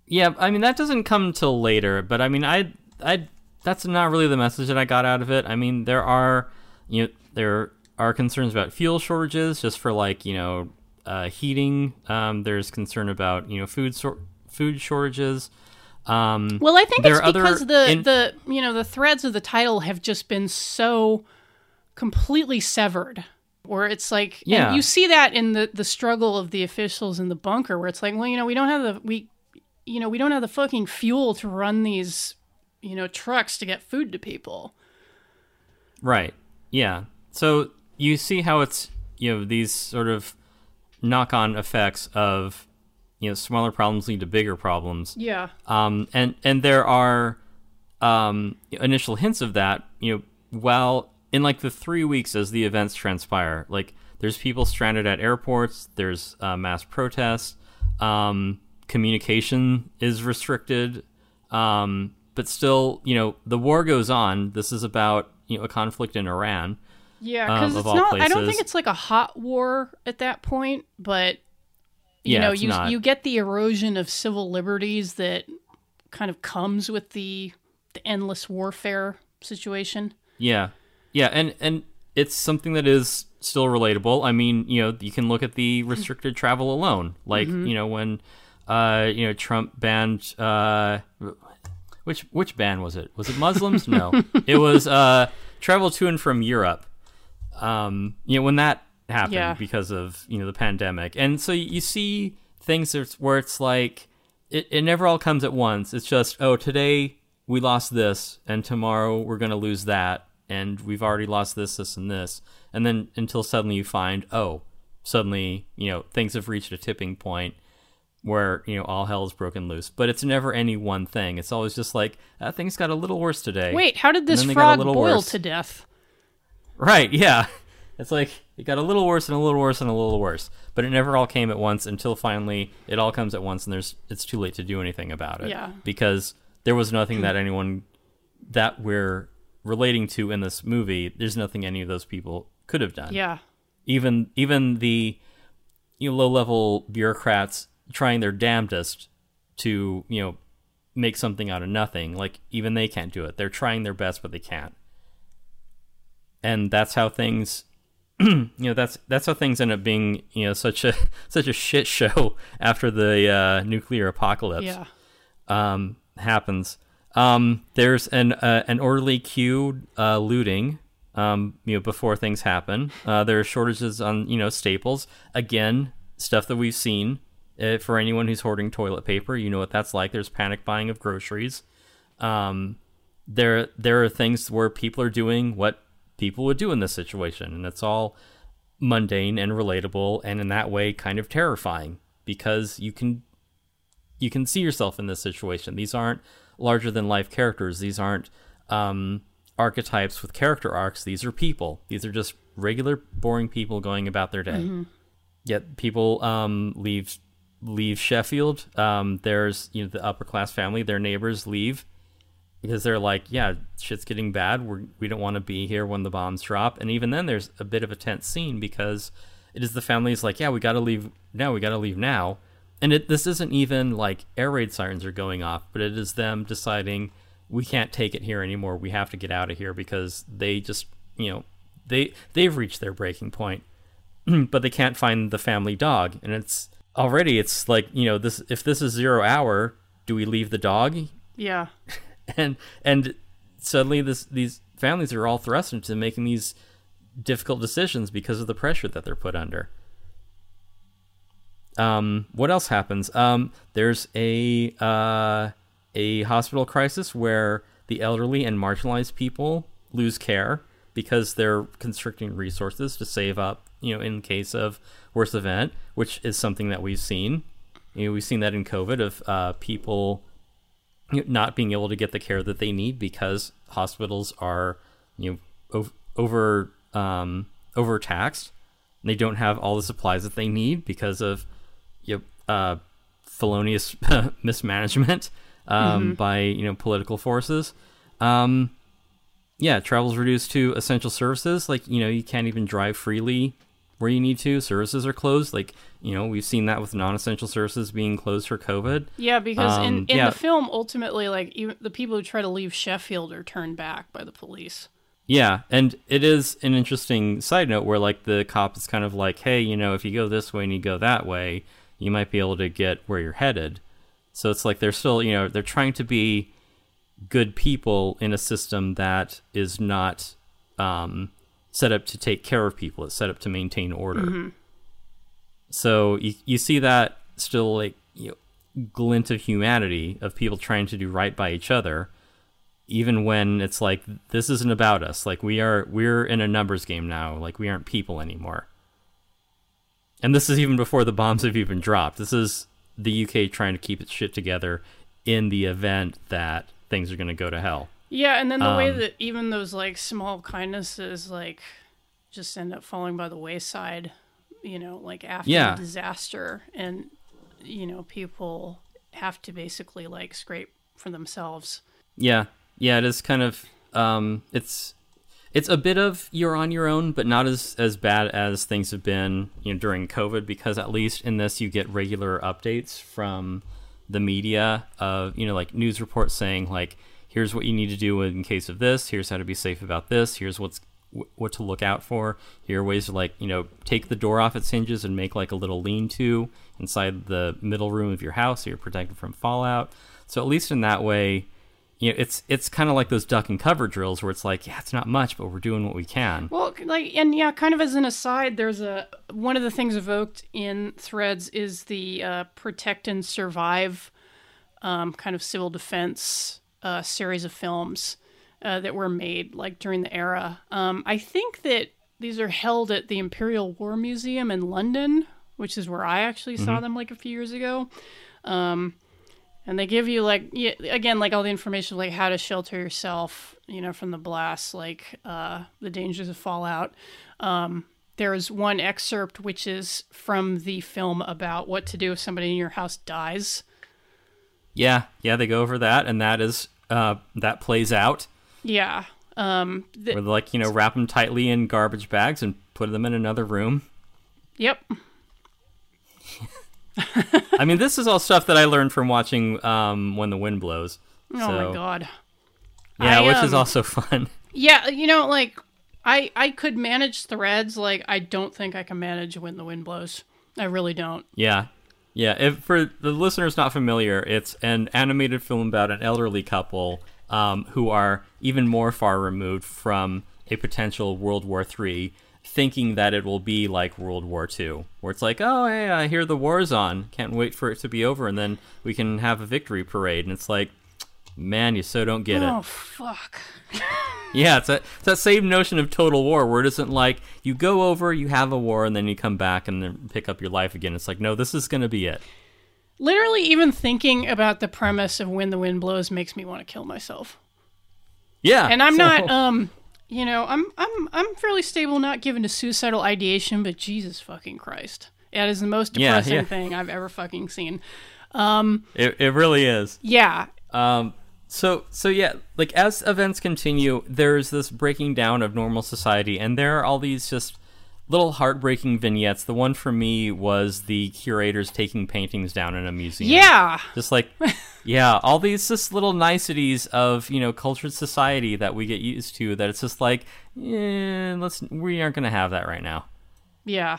S3: Yeah, I mean that doesn't come till later, but I mean I I that's not really the message that I got out of it. I mean there are you know there are concerns about fuel shortages just for like, you know, uh, heating. Um, there's concern about, you know, food sor- food shortages. Um,
S2: Well, I think it's because the
S3: in-
S2: the you know the threads of the title have just been so completely severed. Where it's like,
S3: Yeah.
S2: you see that in the the struggle of the officials in the bunker, where it's like, well, you know, we don't have the we, you know, we don't have the fucking fuel to run these, you know, trucks to get food to people.
S3: Right. Yeah. So you see how it's you know these sort of knock-on effects of you know smaller problems lead to bigger problems.
S2: Yeah.
S3: Um, and and there are um, initial hints of that. You know, while in like the three weeks as the events transpire, like there's people stranded at airports. There's uh, mass protests. Um, communication is restricted. Um, but still, you know, the war goes on. This is about you know a conflict in Iran.
S2: Yeah,
S3: um,
S2: because
S3: of
S2: it's not. I don't think it's like a hot war at that point, but you
S3: Yeah,
S2: know, you
S3: not.
S2: you get the erosion of civil liberties that kind of comes with the the endless warfare situation.
S3: Yeah, yeah, and and it's something that is still relatable. I mean, you know, you can look at the restricted travel alone, like you know when, uh, you know, Trump banned uh, which which ban was it? Was it Muslims? no, it was uh, travel to and from Europe. Um, you know, when that happened
S2: Yeah.
S3: because of you know the pandemic, and so you see things where it's like it, it never all comes at once. It's just oh today we lost this, and tomorrow we're gonna lose that, and we've already lost this, this, and this, and then until suddenly you find oh suddenly you know things have reached a tipping point where you know all hell's broken loose but it's never any one thing it's always just like uh, things got a little worse today
S2: Wait, how did this frog boil
S3: worse.
S2: to death?
S3: Right yeah. It's like it got a little worse and a little worse and a little worse. But it never all came at once until finally it all comes at once and there's it's too late to do anything about it.
S2: Yeah.
S3: because there was nothing that anyone that we're relating to in this movie there's nothing any of those people could have done.
S2: Yeah.
S3: even even the you know, low level bureaucrats trying their damnedest to you know make something out of nothing. Like even they can't do it. They're trying their best but they can't and that's how things you know that's that's how things end up being you know such a such a shit show after the uh, nuclear apocalypse
S2: Yeah.
S3: um, happens. Um, there's an uh, an orderly queue uh, looting. Um, you know, before things happen, uh, there are shortages on you know staples. Again, stuff that we've seen. Uh, for anyone who's hoarding toilet paper, you know what that's like. There's panic buying of groceries. Um, there there are things where people are doing what people would do in this situation, and it's all mundane and relatable, and in that way, kind of terrifying because you can you can see yourself in this situation. These aren't larger than life characters. These aren't um, archetypes with character arcs. These are people. These are just regular, boring people going about their day. Yet people um, leave leave Sheffield. Um, there's you know the upper class family. Their neighbors leave because they're like, yeah, shit's getting bad. We're, we don't want to be here when the bombs drop. And even then, there's a bit of a tense scene because it is the family's like, yeah, we got to leave now. We got to leave now. and it, this isn't even like air raid sirens are going off, but it is them deciding we can't take it here anymore. We have to get out of here because they just, you know, they they've reached their breaking point, but they can't find the family dog, and it's already it's like you know this if this is zero hour, do we leave the dog?
S2: Yeah.
S3: and and suddenly this these families are all thrust into making these difficult decisions because of the pressure that they're put under. Um, what else happens? Um, there's a uh, a hospital crisis where the elderly and marginalized people lose care because they're constricting resources to save up, you know, in case of worst event, which is something that we've seen. You know, we've seen that in COVID of uh, people not being able to get the care that they need because hospitals are, you know, over um, overtaxed. They don't have all the supplies that they need because of you know, uh, felonious mismanagement um, mm-hmm. by you know political forces. Um, yeah, travel's reduced to essential services. Like you know, you can't even drive freely where you need to. Services are closed. Like you know, we've seen that with non-essential services being closed for COVID.
S2: Yeah, because um, in in yeah. the film, ultimately, like even the people who try to leave Sheffield are turned back by the police.
S3: Yeah, and it is an interesting side note where like the cop is kind of like, hey, you know, if you go this way and you go that way, you might be able to get where you're headed. So it's like they're still, you know, they're trying to be good people in a system that is not um, set up to take care of people. It's set up to maintain order. Mm-hmm. So you you see that still like you know, glint of humanity of people trying to do right by each other even when it's like this isn't about us like we are we're in a numbers game now like we aren't people anymore and this is even before the bombs have even dropped this is the uk trying to keep its shit together in the event that things are going to go to hell
S2: yeah and then the um, way that even those like small kindnesses like just end up falling by the wayside you know like after yeah. the disaster and you know people have to basically like scrape for themselves
S3: yeah yeah, it is kind of um, it's it's a bit of you're on your own, but not as as bad as things have been you know during COVID because at least in this you get regular updates from the media of you know like news reports saying like here's what you need to do in case of this, here's how to be safe about this, here's what's what to look out for. Here are ways to like you know take the door off its hinges and make like a little lean-to inside the middle room of your house, so you're protected from fallout. So at least in that way, you know, it's it's kind of like those duck and cover drills where it's like, yeah, it's not much, but we're doing what we can.
S2: Well, like, and yeah, kind of as an aside, there's a one of the things evoked in Threads is the uh, protect and survive um, kind of civil defense uh, series of films uh, that were made like during the era. Um, I think that these are held at the Imperial War Museum in London, which is where I actually mm-hmm. saw them like a few years ago. Um, and they give you like yeah, again like all the information like how to shelter yourself you know from the blast like uh, the dangers of fallout um, there's one excerpt which is from the film about what to do if somebody in your house dies
S3: yeah yeah they go over that and that is uh, that plays out
S2: yeah um
S3: th- where like you know wrap them tightly in garbage bags and put them in another room
S2: yep
S3: I mean, this is all stuff that I learned from watching um, When the Wind Blows.
S2: Oh so. my god.
S3: Yeah, I, which um, is also fun.
S2: Yeah, you know, like I I could manage threads. Like I don't think I can manage When the Wind Blows. I really don't.
S3: Yeah. Yeah, if for the listeners not familiar, it's an animated film about an elderly couple um, who are even more far removed from a potential World War III thinking that it will be like World War II, where it's like, oh, hey, I hear the war's on. Can't wait for it to be over, and then we can have a victory parade. And it's like, man, you so don't get
S2: oh,
S3: it.
S2: Oh, fuck.
S3: yeah, it's, a, it's that same notion of total war, where it isn't like you go over, you have a war, and then you come back and then pick up your life again. It's like, no, this is going to be it.
S2: Literally, even thinking about the premise of when the wind blows makes me want to kill myself.
S3: Yeah,
S2: and I'm so... not um you know, I'm I'm I'm fairly stable, not given to suicidal ideation, but Jesus fucking Christ, that is the most depressing yeah, yeah. thing I've ever fucking seen. Um,
S3: it it really is.
S2: Yeah.
S3: Um. So so yeah, like as events continue, there's this breaking down of normal society, and there are all these just little heartbreaking vignettes. The one for me was the curators taking paintings down in a museum.
S2: Yeah.
S3: Just like, yeah, all these just little niceties of you know cultured society that we get used to. That it's just like, yeah, let's we aren't gonna have that right now.
S2: Yeah.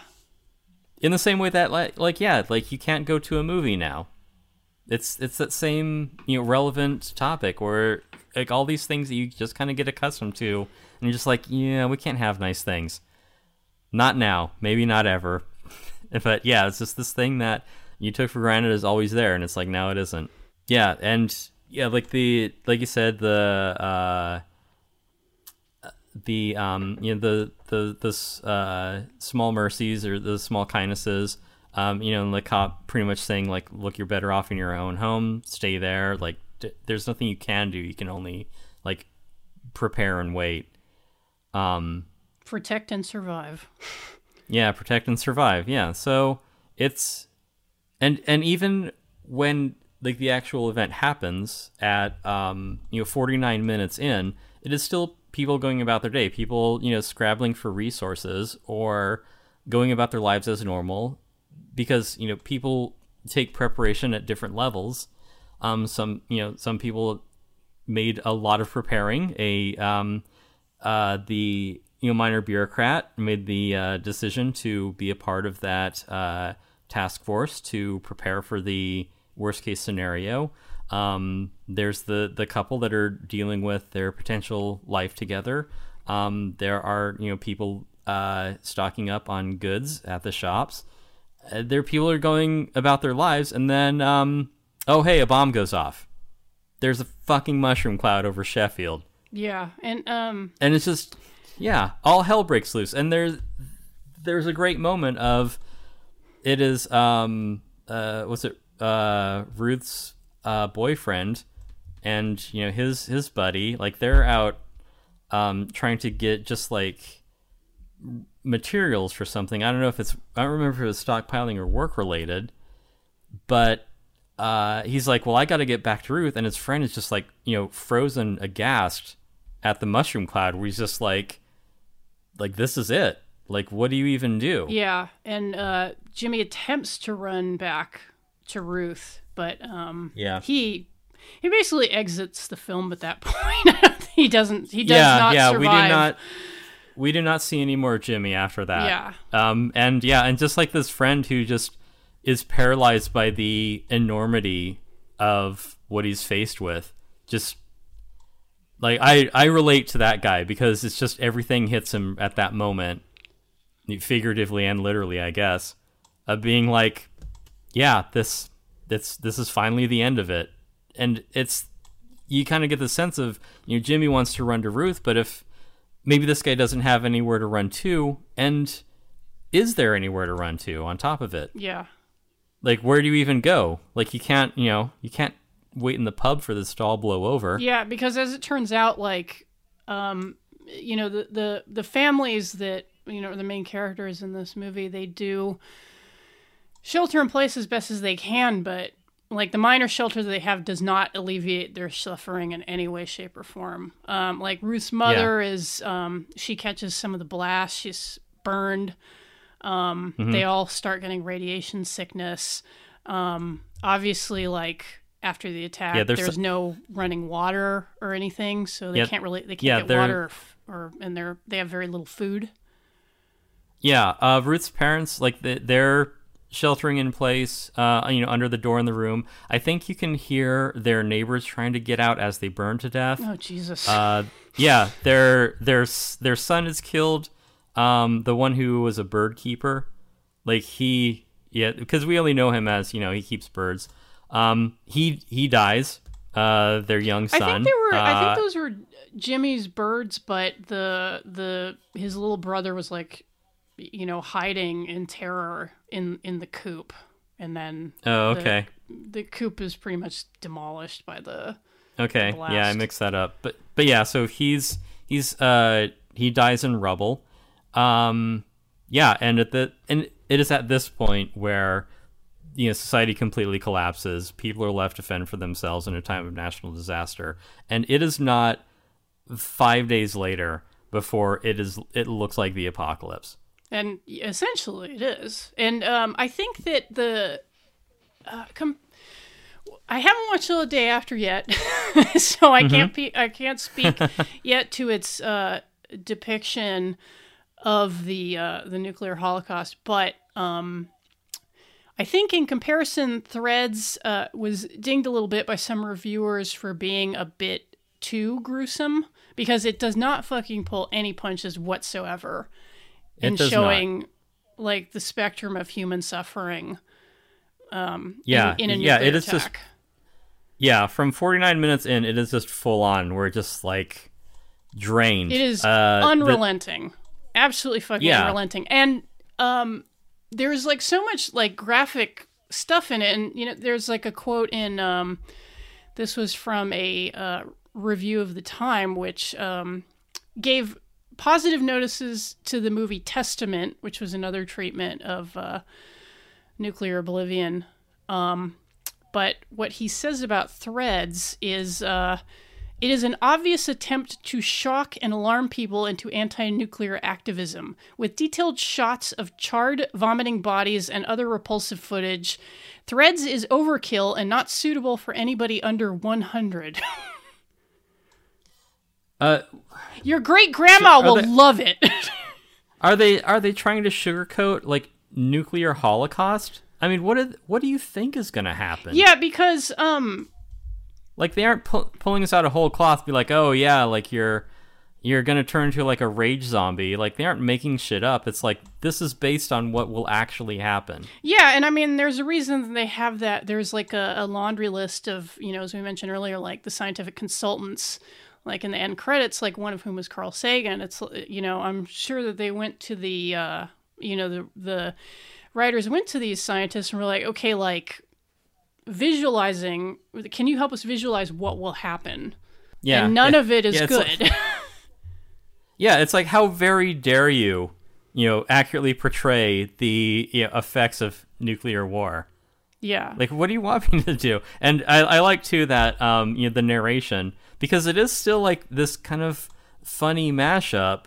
S3: In the same way that like like yeah, like you can't go to a movie now. It's it's that same you know relevant topic where like all these things that you just kind of get accustomed to, and you're just like, yeah, we can't have nice things. Not now, maybe not ever. but yeah, it's just this thing that you took for granted is always there, and it's like now it isn't. Yeah, and yeah, like the like you said, the uh, the um, you know the the this uh, small mercies or the small kindnesses. Um, you know, and the cop pretty much saying like, look, you're better off in your own home. Stay there. Like, d- there's nothing you can do. You can only like prepare and wait. Um,
S2: Protect and survive.
S3: yeah, protect and survive. Yeah. So it's and and even when like the actual event happens at um you know 49 minutes in, it is still people going about their day. People, you know, scrabbling for resources or going about their lives as normal because, you know, people take preparation at different levels. Um some, you know, some people made a lot of preparing. A um uh the you know, minor bureaucrat made the uh, decision to be a part of that uh, task force to prepare for the worst case scenario. Um, there's the the couple that are dealing with their potential life together. Um, there are you know people uh, stocking up on goods at the shops. Uh, there people are going about their lives, and then um, oh hey, a bomb goes off. There's a fucking mushroom cloud over Sheffield.
S2: Yeah, and um,
S3: and it's just yeah, all hell breaks loose, and there's there's a great moment of it is um uh what's it uh Ruth's uh boyfriend and you know his his buddy like they're out um trying to get just like materials for something. I don't know if it's I don't remember if it was stockpiling or work related, but uh he's like, "Well, I got to get back to Ruth." And his friend is just like, you know, frozen aghast at the mushroom cloud where he's just like like this is it. Like what do you even do?
S2: yeah, and uh, Jimmy attempts to run back to Ruth, but um,
S3: Yeah.
S2: he he basically exits the film at that point. he doesn't. He does
S3: yeah,
S2: not
S3: yeah,
S2: survive.
S3: we did not we do not see any more Jimmy after that.
S2: Yeah.
S3: Um and yeah, and just like this friend who just is paralyzed by the enormity of what he's faced with. Just like I I relate to that guy because it's just everything hits him at that moment, figuratively and literally, I guess, of being like, yeah, this this this is finally the end of it, and it's you kind of get the sense of you know Jimmy wants to run to Ruth, but if maybe this guy doesn't have anywhere to run to, and is there anywhere to run to on top of it?
S2: Yeah.
S3: Like where do you even go? Like you can't you know you can't wait in the pub for this to all blow over.
S2: Yeah, because as it turns out, like, um, you know, the the the families that you know are the main characters in this movie, they do shelter in place as best as they can, but like the minor shelter that they have does not alleviate their suffering in any way, shape, or form. Um, like Ruth's mother is, um, she catches some of the blast, she's burned. Um, They all start getting radiation sickness. Um, obviously, like after the attack,
S3: Yeah, there's
S2: there's,
S3: some-
S2: no running water or anything, so they
S3: Yeah,
S2: can't really they can't
S3: yeah,
S2: get
S3: they're-
S2: water, f- or and they're they have very little food.
S3: Yeah, uh, Ruth's parents like the, they're sheltering in place, uh, you know, under the door in the room. I think you can hear their neighbors trying to get out as they burn to death.
S2: Oh Jesus!
S3: Uh, yeah, their their their son is killed. Um, the one who was a bird keeper, like he, yeah, because we only know him as you know he keeps birds. Um, he he dies. Uh, their young son.
S2: I think they were. I
S3: Uh,
S2: think those were Jimmy's birds, but the the his little brother was like, you know, hiding in terror in in the coop, and then
S3: Oh, okay.
S2: the coop is pretty much demolished by the.
S3: Okay,
S2: blast.
S3: yeah, I mixed that up. But but yeah, so he's he's uh he dies in rubble. Um yeah, and at the and it is at this point where you know society completely collapses. People are left to fend for themselves in a time of national disaster. And it is not 5 days later before it is it looks like the apocalypse.
S2: And essentially it is. And um, I think that the uh, com- I haven't watched the day after yet, so I can't pe- I can't speak yet to its uh, depiction of the uh, the nuclear holocaust. But um, I think in comparison, Threads uh, was dinged a little bit by some reviewers for being a bit too gruesome because it does not fucking pull any punches whatsoever
S3: does
S2: showing
S3: not.
S2: like the spectrum of human suffering. Um,
S3: Yeah,
S2: in, in a
S3: yeah, it is just-
S2: attack.
S3: Yeah, from 49 minutes in, it is just full on. We're just like drained.
S2: It is
S3: Uh, the-
S2: unrelenting. Absolutely fucking
S3: Yeah.
S2: unrelenting. And um there's like so much like graphic stuff in it and you know there's like a quote in um this was from a uh, review of the time which um gave positive notices to the movie Testament, which was another treatment of uh nuclear oblivion. Um but what he says about threads is uh it is an obvious attempt to shock and alarm people into anti nuclear activism. With detailed shots of charred, vomiting bodies and other repulsive footage, Threads is overkill and not suitable for anybody under 100.
S3: uh,
S2: Your great grandma will
S3: they-
S2: love it.
S3: are they are they trying to sugarcoat like nuclear holocaust? I mean, what did, what do you think is going to happen?
S2: yeah, because um
S3: like they aren't pu- pulling us out of whole cloth. Be like, oh yeah, like you're you're gonna turn into like a rage zombie. Like they aren't making shit up. It's like this is based on what will actually happen.
S2: Yeah, and I mean, there's a reason they have that. There's like a, a laundry list of, you know, as we mentioned earlier, like the scientific consultants, like in the end credits, like one of whom was Carl Sagan. It's, you know, I'm sure that they went to the, uh, you know, the the writers went to these scientists and were like, okay, like visualizing, can you help us visualize what will happen?
S3: Yeah,
S2: and none
S3: yeah.
S2: of it is
S3: Yeah,
S2: good.
S3: like- Yeah, it's like how very dare you, you know, accurately portray the you know, effects of nuclear war.
S2: yeah.
S3: Like, what do you want me to do? And I, I like too that um, you know, the narration because it is still like this kind of funny mashup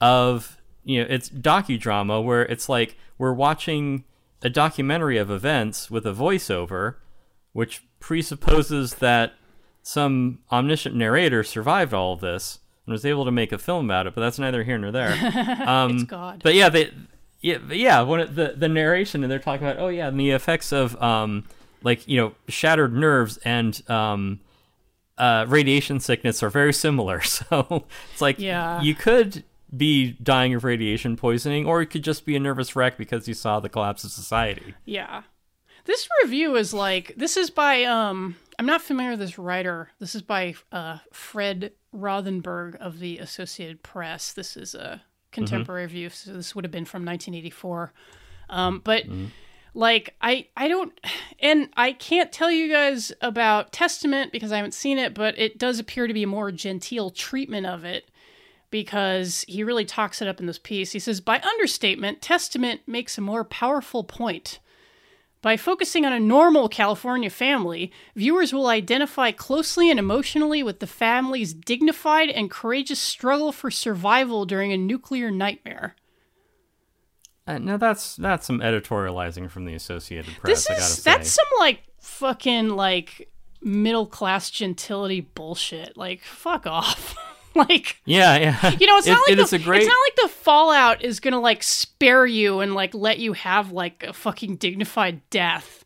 S3: of you know, it's docudrama where it's like we're watching a documentary of events with a voiceover, which presupposes that some omniscient narrator survived all of this and was able to make a film about it. But that's neither here nor there. Um,
S2: it's God.
S3: but yeah, they, yeah, but yeah. When it, the the narration and they're talking about, oh yeah, and the effects of um, like you know, shattered nerves and um, uh, radiation sickness are very similar. So it's like,
S2: Yeah.
S3: you could be dying of radiation poisoning, or it could just be a nervous wreck because you saw the collapse of society.
S2: Yeah. This review is like this is by um I'm not familiar with this writer. This is by uh Fred Rothenberg of the Associated Press. This is a contemporary review, so this would have been from 1984. Um but like I I don't and I can't tell you guys about Testament because I haven't seen it, but it does appear to be a more genteel treatment of it because he really talks it up in this piece. He says, by understatement, Testament makes a more powerful point. By focusing on a normal California family, viewers will identify closely and emotionally with the family's dignified and courageous struggle for survival during a nuclear nightmare.
S3: Uh, now that's that's some editorializing from the Associated Press.
S2: This is
S3: say.
S2: that's some like fucking like middle class gentility bullshit. Like fuck off. like
S3: yeah, yeah.
S2: You know, it's
S3: It-
S2: not like
S3: it
S2: the,
S3: great.
S2: it's not like the Fallout is gonna like spare you and like let you have like a fucking dignified death.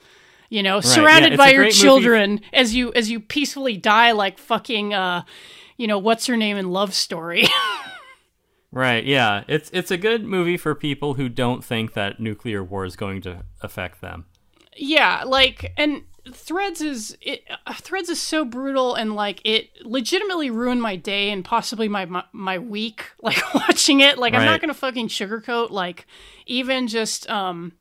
S2: You know, surrounded
S3: yeah,
S2: by your
S3: great movie.
S2: children as you as you peacefully die like fucking uh you know, what's her name in Love Story.
S3: Right, yeah. It's it's a good movie for people who don't think that nuclear war is going to affect them.
S2: yeah, like and Threads is it uh, Threads is so brutal and like it legitimately ruined my day and possibly my my, my week like watching it. Like I'm not going to fucking sugarcoat like even just um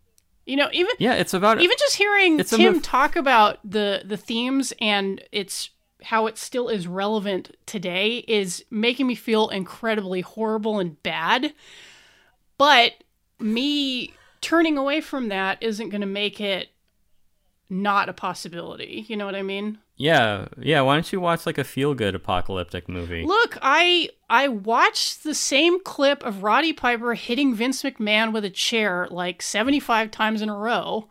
S2: you know, even
S3: Yeah, it's about
S2: even just hearing Tim talk about the the themes and it's how it still is relevant today is making me feel incredibly horrible and bad. But me turning away from that isn't going to make it not a possibility. You know what I mean?
S3: Yeah, yeah. Why don't you watch like a feel good apocalyptic movie?
S2: Look, I I watched the same clip of Roddy Piper hitting Vince McMahon with a chair like 75 times in a row,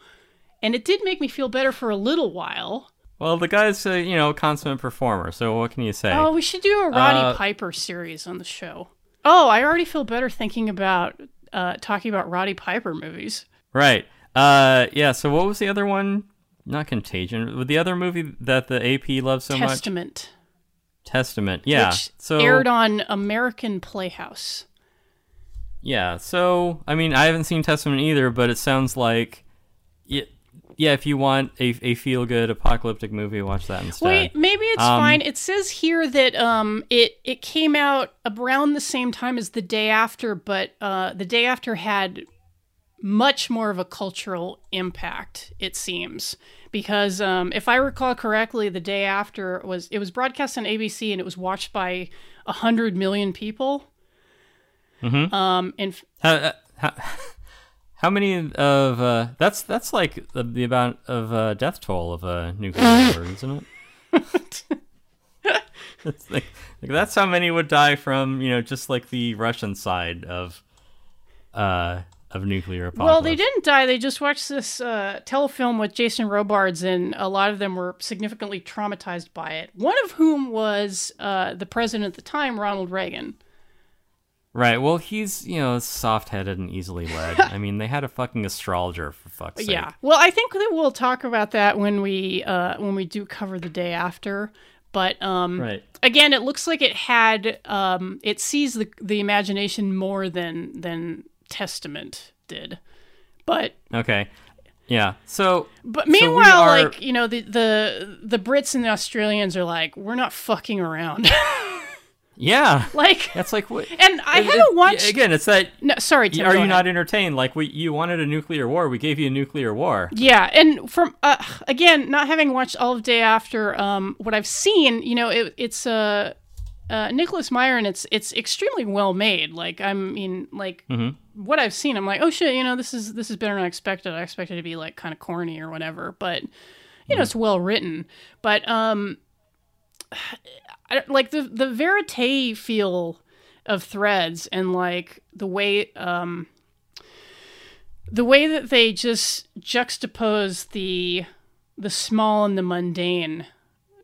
S2: and it did make me feel better for a little while.
S3: Well, the guy's a you know consummate performer, so what can you say?
S2: Oh, we should do a Roddy
S3: Uh,
S2: Piper series on the show. Oh, I already feel better thinking about uh, talking about Roddy Piper movies.
S3: Right. Uh, yeah. So what was the other one? Not Contagion. The other movie that the AP loves so much,
S2: Testament,
S3: Testament. Yeah.
S2: which
S3: so
S2: aired on American Playhouse.
S3: yeah. So I mean, I haven't seen Testament either, but it sounds like, yeah. If you want a a feel good apocalyptic movie, watch that instead.
S2: Wait, maybe it's
S3: Um,
S2: fine. It says here that um it it came out around the same time as the day after, but uh the day after had much more of a cultural impact, it seems. Because um if I recall correctly, the day after was it was broadcast on ABC and it was watched by a hundred million people.
S3: Mhm.
S2: Um and f-
S3: How, uh, how, how many of uh, that's that's like the, the amount of uh, death toll of a nuclear war, isn't it? it's like, like that's how many would die from you know just like the Russian side of uh of nuclear apocalypse.
S2: Well, they didn't die. They just watched this uh, telefilm with Jason Robards, and a lot of them were significantly traumatized by it. One of whom was uh, the president at the time, Ronald Reagan.
S3: Right. Well, he's you know soft-headed and easily led. I mean, they had a fucking astrologer for fuck's sake.
S2: Yeah. Well, I think that we'll talk about that when we uh, when we do cover the day after. But um,
S3: Right.
S2: again, it looks like it had um, it sees the the imagination more than than Testament did. But
S3: Okay. Yeah. So
S2: But
S3: So
S2: meanwhile,
S3: are-
S2: like you know, the the the Brits and the Australians are like, we're not fucking around.
S3: yeah,
S2: like,
S3: that's like what.
S2: and I
S3: it-
S2: haven't watched.
S3: again. It's that
S2: no, sorry, Tim.
S3: are you
S2: ahead.
S3: not entertained? Like we, you wanted a nuclear war. We gave you a nuclear war.
S2: Yeah, and from uh, again, not having watched all of Day After, um, what I've seen, you know, it, it's uh, uh, Nicholas Meyer, and it's it's extremely well made. Like I mean, like
S3: Mm-hmm.
S2: what I've seen, I'm like, oh shit, you know, this is this is better than I expected. I expected it to be like kind of corny or whatever, but you
S3: Mm-hmm.
S2: know, it's well written. But um, I, like the the verite feel of threads and like the way um the way that they just juxtapose the the small and the mundane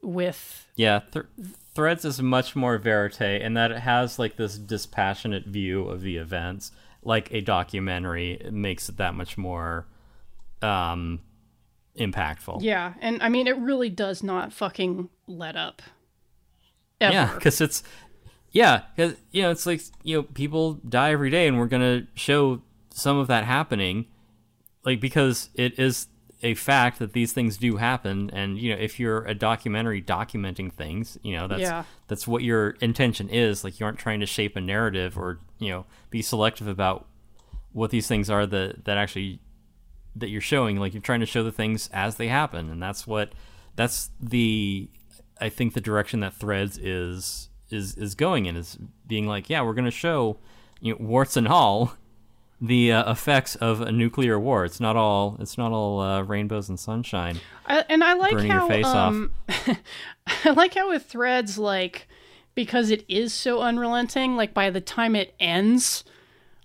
S2: with
S3: Yeah, th- Threads is much more verite in that it has like this dispassionate view of the events, like a documentary. It makes it that much more um, impactful.
S2: yeah and i mean it really does not fucking let up ever.
S3: Yeah, because it's yeah, because you know it's like you know people die every day, and we're gonna show some of that happening, like because it is a fact that these things do happen, and you know if you're a documentary documenting things, you know that's
S2: Yeah.
S3: that's what your intention is. Like you aren't trying to shape a narrative or you know be selective about what these things are that that actually that you're showing like you're trying to show the things as they happen and that's what that's the i think the direction that threads is is is going in is being like yeah we're going to show you know warts and all the uh, effects of a nuclear war it's not all it's not all uh, rainbows and sunshine
S2: I, and I like how um, I like how with threads like because it is so unrelenting. Like by the time it ends,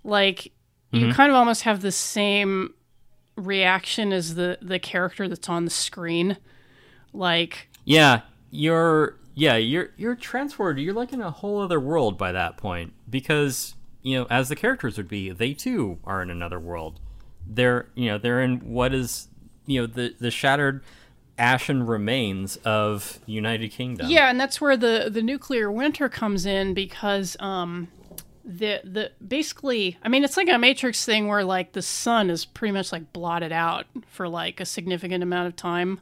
S2: like
S3: Mm-hmm.
S2: you kind of almost have the same reaction as the the character that's on the screen. Like
S3: Yeah, you're yeah, you're you're transported. You're like in a whole other world by that point because, you know, as the characters would be, they too are in another world. They're, you know, they're in what is, you know, the the shattered ashen remains of United Kingdom.
S2: yeah, and that's where the the nuclear winter comes in because um the the basically I mean it's like a matrix thing where like the sun is pretty much like blotted out for like a significant amount of time.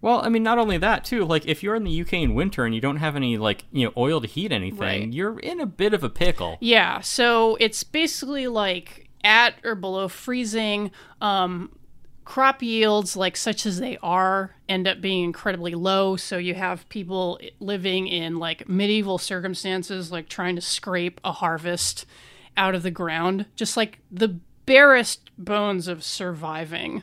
S3: Well, I mean, not only that too. Like, if you're in the UK in winter and you don't have any like you know oil to heat anything,
S2: Right.
S3: you're in a bit of a pickle.
S2: Yeah, so it's basically like at or below freezing. Um, crop yields, like such as they are, end up being incredibly low. So you have people living in like medieval circumstances, like trying to scrape a harvest out of the ground, just like the barest bones of surviving.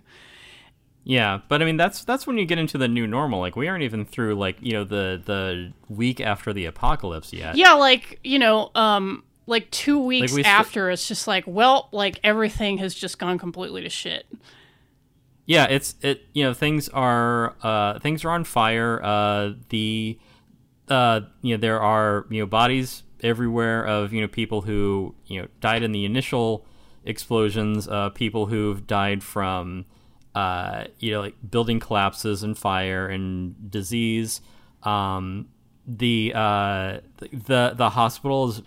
S3: Yeah, but I mean that's that's when you get into the new normal. Like we aren't even through like you know the the week after the apocalypse yet.
S2: Yeah, like you know, um, like two weeks
S3: we st-
S2: after, it's just like, well, like everything has just gone completely to shit.
S3: Yeah, it's it. You know, things are uh things are on fire. Uh, the uh you know there are you know bodies everywhere of you know people who you know died in the initial explosions. Uh, people who've died from uh, you know, like building collapses and fire and disease. Um, the uh, the the hospital is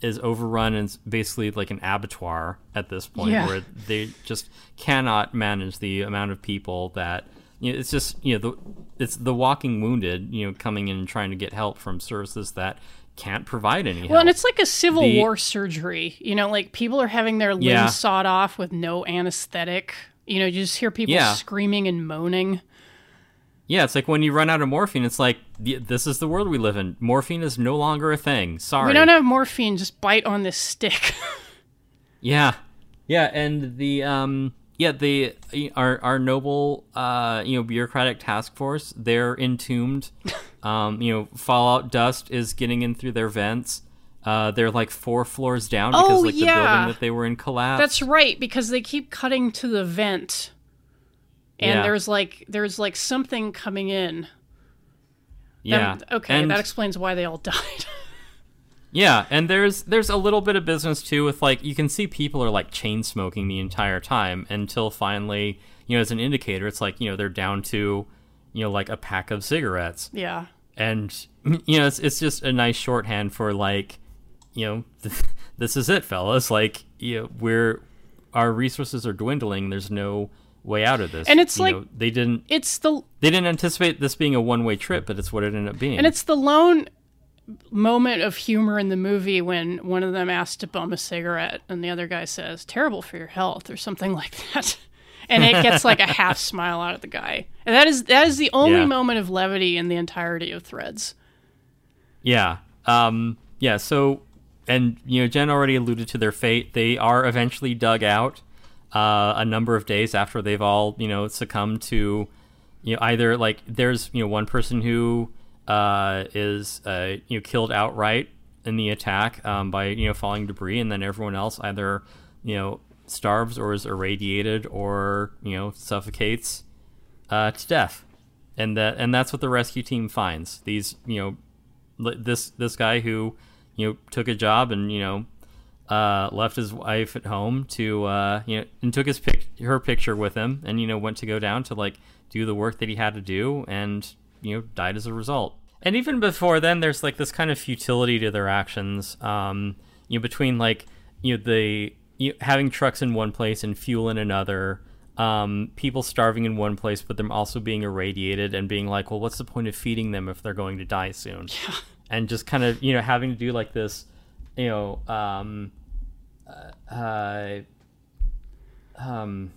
S3: is overrun and it's basically like an abattoir at this point,
S2: Yeah.
S3: where they just cannot manage the amount of people that. You know, it's just you know the it's the walking wounded you know coming in and trying to get help from services that can't provide any help.
S2: Well, and it's like a Civil
S3: The-
S2: War surgery. You know, like people are having their limbs
S3: Yeah.
S2: sawed off with no anesthetic. You know, you just hear people
S3: Yeah.
S2: screaming and moaning.
S3: Yeah, it's like when you run out of morphine, it's like this is the world we live in. Morphine is no longer a thing. Sorry.
S2: We don't have morphine. Just bite on this stick.
S3: Yeah, yeah, and the um, yeah, the our our noble uh, you know, bureaucratic task force, they're entombed. um, you know, fallout dust is getting in through their vents. Uh, they're like four floors down because
S2: Oh,
S3: like the building that they were in collapsed.
S2: That's right, because they keep cutting to the vent, and
S3: Yeah.
S2: there's like there's like something coming in.
S3: yeah.
S2: Um, okay,
S3: and,
S2: that explains why they all died.
S3: Yeah, and there's there's a little bit of business too with like you can see people are like chain smoking the entire time until finally, you know, as an indicator, it's like, you know, they're down to, you know, like a pack of cigarettes.
S2: yeah.
S3: And you know, it's it's just a nice shorthand for like, you know, this is it, fellas. Like, you know, we're our resources are dwindling. There's no way out of this.
S2: And it's
S3: You
S2: like-
S3: know, they didn't
S2: It's the
S3: they didn't anticipate this being a one way trip, but it's what it ended up being.
S2: and it's the lone moment of humor in the movie when one of them asks to bum a cigarette and the other guy says terrible for your health or something like that and it gets like a half smile out of the guy and that is that is the only
S3: Yeah.
S2: moment of levity in the entirety of threads
S3: Yeah. Um, yeah. So, and you know, Jen already alluded to their fate. They are eventually dug out uh, a number of days after they've all you know succumbed to you know either like there's you know one person who uh, is uh, you know killed outright in the attack um, by you know falling debris, and then everyone else either you know starves or is irradiated or you know suffocates uh, to death, and that and that's what the rescue team finds. These you know this this guy who you know took a job and you know uh, left his wife at home to uh, you know and took his pic- her picture with him and you know went to go down to like do the work that he had to do and you know died as a result. And even before then, there's like this kind of futility to their actions. Um, you know between like you know the you having trucks in one place and fuel in another. Um, people starving in one place, but them also being irradiated and being like, well, what's the point of feeding them if they're going to die soon? And just kind of, you know, having to do like this, you know, um, uh, um,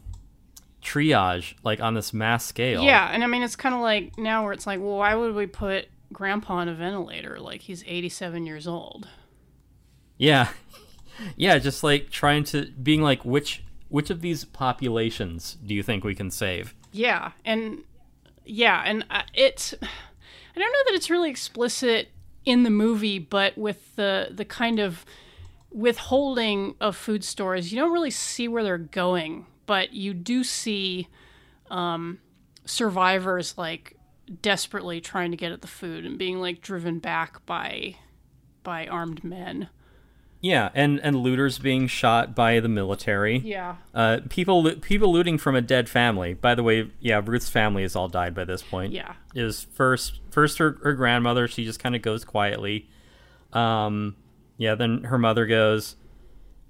S3: triage, like on this mass scale.
S2: yeah and i mean it's kind of like now where it's like well why would we put grandpa on a ventilator like he's 87 years old
S3: Yeah. Yeah, just like trying to being like which which of these populations do you think we can save?
S2: Yeah, and yeah, and uh, it's I don't know that it's really explicit in the movie, but with the the kind of withholding of food stores, you don't really see where they're going, but you do see um, survivors like desperately trying to get at the food and being like driven back by by armed men.
S3: Yeah, and and looters being shot by the military.
S2: Yeah.
S3: Uh, people people looting from a dead family. By the way, yeah, Ruth's family has all died by this point.
S2: Yeah.
S3: Is first first her, her grandmother. She just kind of goes quietly. Um, yeah. Then her mother goes.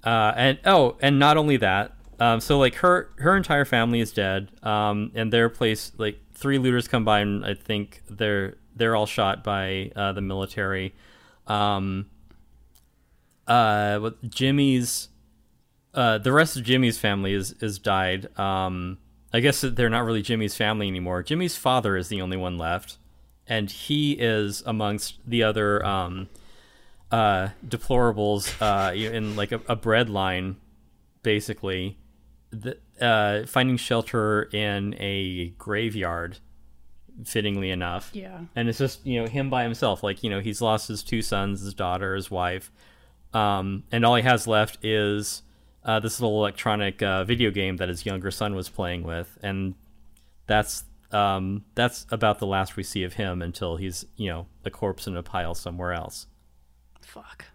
S3: Uh, and oh, and not only that. Um, so like her her entire family is dead. Um, and their place like three looters come by and I think they're they're all shot by uh, the military. Um, uh, Jimmy's uh, the rest of Jimmy's family is is died. Um, I guess they're not really Jimmy's family anymore. Jimmy's father is the only one left, and he is amongst the other um, uh, deplorables uh, in like a, a bread line, basically. the, uh, finding shelter in a graveyard, fittingly enough.
S2: Yeah.
S3: And it's just you know him by himself. Like you know he's lost his two sons, his daughter, his wife, um, and all he has left is uh, this little electronic uh, video game that his younger son was playing with, and that's um, that's about the last we see of him until he's you know a corpse in a pile somewhere else.
S2: Fuck.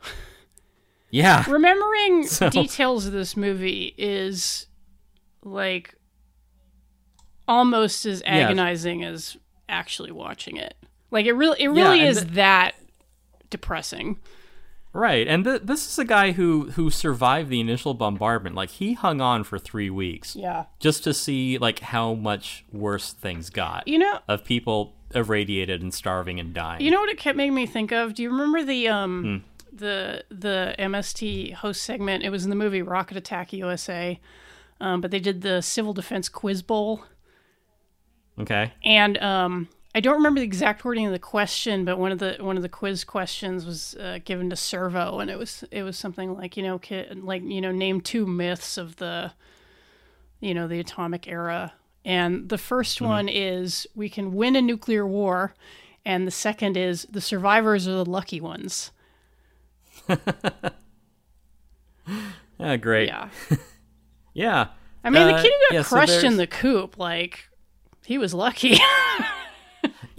S3: Yeah.
S2: Remembering
S3: So-
S2: details of this movie is like almost as agonizing as actually watching it. Like it really, it really
S3: and
S2: is
S3: the-
S2: that depressing.
S3: Right, and th- this is a guy who who survived the initial bombardment. Like he hung on for three weeks
S2: Yeah.
S3: just to see like how much worse things got
S2: You know,
S3: of people irradiated and starving and dying.
S2: you know what it kept making me think of? Do you remember the um
S3: Hmm.
S2: the the MST host segment? It was in the movie Rocket Attack USA. Um, but they did the Civil Defense Quiz Bowl.
S3: okay,
S2: and um, I don't remember the exact wording of the question, but one of the one of the quiz questions was uh, given to Servo, and it was it was something like you know like you know name two myths of the you know the atomic era, and the 1st one is we can win a nuclear war, and the second is the survivors are the lucky ones.
S3: yeah, great,
S2: Yeah,
S3: yeah.
S2: I mean
S3: Uh,
S2: the kid who got
S3: yeah, so
S2: crushed in the coop, like he was lucky.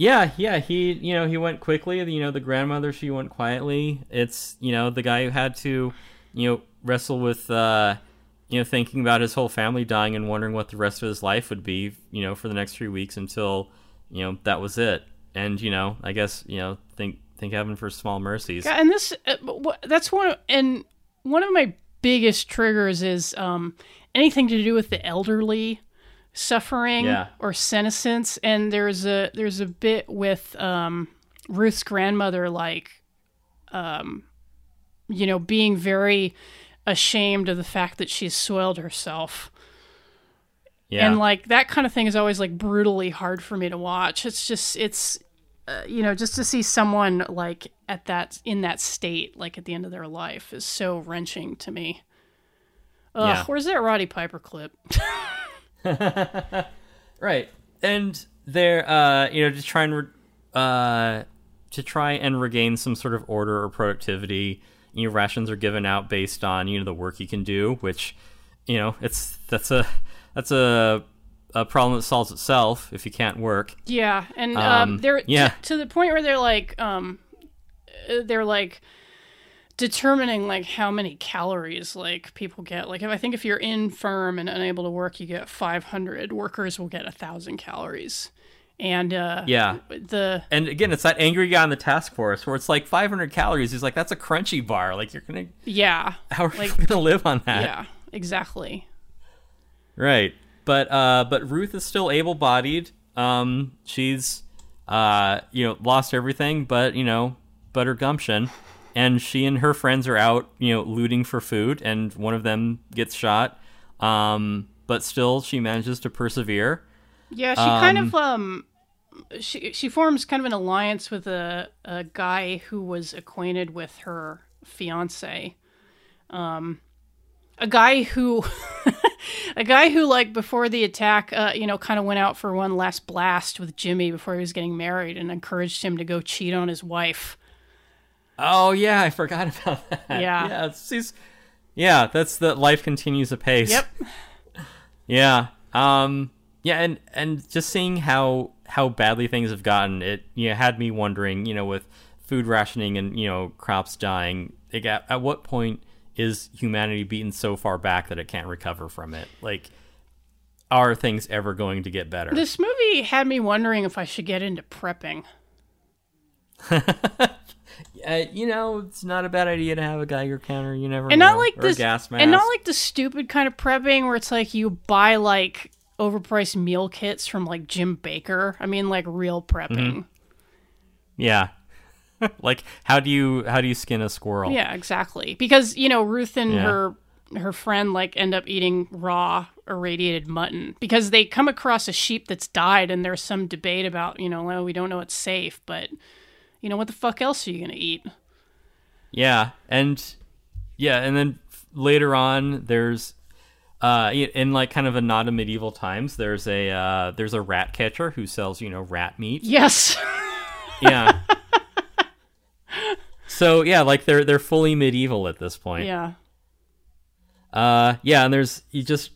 S3: Yeah, yeah, he you know he went quickly. You know the grandmother she went quietly. It's you know the guy who had to you know wrestle with uh, you know thinking about his whole family dying and wondering what the rest of his life would be. You know for the next three weeks until you know that was it. And you know I guess you know think thank heaven for small mercies.
S2: Yeah, and this uh, that's one of, and one of my biggest triggers is um, anything to do with the elderly suffering
S3: Yeah.
S2: or senescence. And there's a there's a bit with um, Ruth's grandmother, like, um, you know, being very ashamed of the fact that she's soiled herself.
S3: Yeah,
S2: And like that kind of thing is always like brutally hard for me to watch. It's just it's uh, you know just to see someone like at that in that state like at the end of their life is so wrenching to me. Ugh,
S3: Yeah.
S2: where's that Roddy Piper clip?
S3: Right. And they're uh you know to try and re- uh to try and regain some sort of order or productivity, you know rations are given out based on you know the work you can do, which you know it's that's a that's a a problem that solves itself if you can't work.
S2: yeah, and um,
S3: Um,
S2: they're
S3: yeah.
S2: to, to the point where they're like um they're like determining like how many calories like people get like if i think if you're infirm and unable to work you get 500 workers will get a thousand calories and uh
S3: Yeah.
S2: the
S3: And again, it's that angry guy on the task force where it's like 500 calories. He's like, that's a crunchy bar. Like you're gonna,
S2: yeah
S3: how are
S2: Like-
S3: you gonna live on that?
S2: yeah exactly
S3: Right. But uh but Ruth is still able-bodied. Um she's uh you know lost everything but you know but her gumption and she and her friends are out, you know, looting for food and one of them gets shot. Um but still she manages to persevere.
S2: yeah she kind of um she she forms kind of an alliance with a a guy who was acquainted with her fiance um a guy who a guy who like before the attack uh you know kind of went out for one last blast with Jimmy before he was getting married and encouraged him to go cheat on his wife
S3: Oh yeah, I forgot about that.
S2: Yeah.
S3: Yeah, it's, yeah, that's the life continues apace.
S2: yep
S3: Yeah. Um yeah, and and just seeing how how badly things have gotten, it you know, had me wondering, you know, with food rationing and, you know, crops dying, like at, at what point is humanity beaten so far back that it can't recover from it? Like are things ever going to get better?
S2: this movie had me wondering if I should get into prepping
S3: uh, you know, it's not a bad idea to have a Geiger counter. You never
S2: and
S3: know,
S2: not like
S3: or
S2: this
S3: a gas mask.
S2: and not like the stupid kind of prepping where it's like you buy like overpriced meal kits from like Jim Bakker. I mean like real prepping.
S3: Mm-hmm. yeah. like how do you how do you skin a squirrel?
S2: Yeah, exactly. Because you know Ruth and
S3: Yeah.
S2: her her friend like end up eating raw irradiated mutton because they come across a sheep that's died and there's some debate about you know well we don't know it's safe but you know what the fuck else are you gonna eat?
S3: Yeah, and yeah, and then later on, there's uh, in like kind of a nod to medieval times, there's a uh, there's a rat catcher who sells you know rat meat.
S2: Yes.
S3: Yeah. so yeah, like they're they're fully medieval at this point.
S2: yeah.
S3: Uh, yeah, and there's you just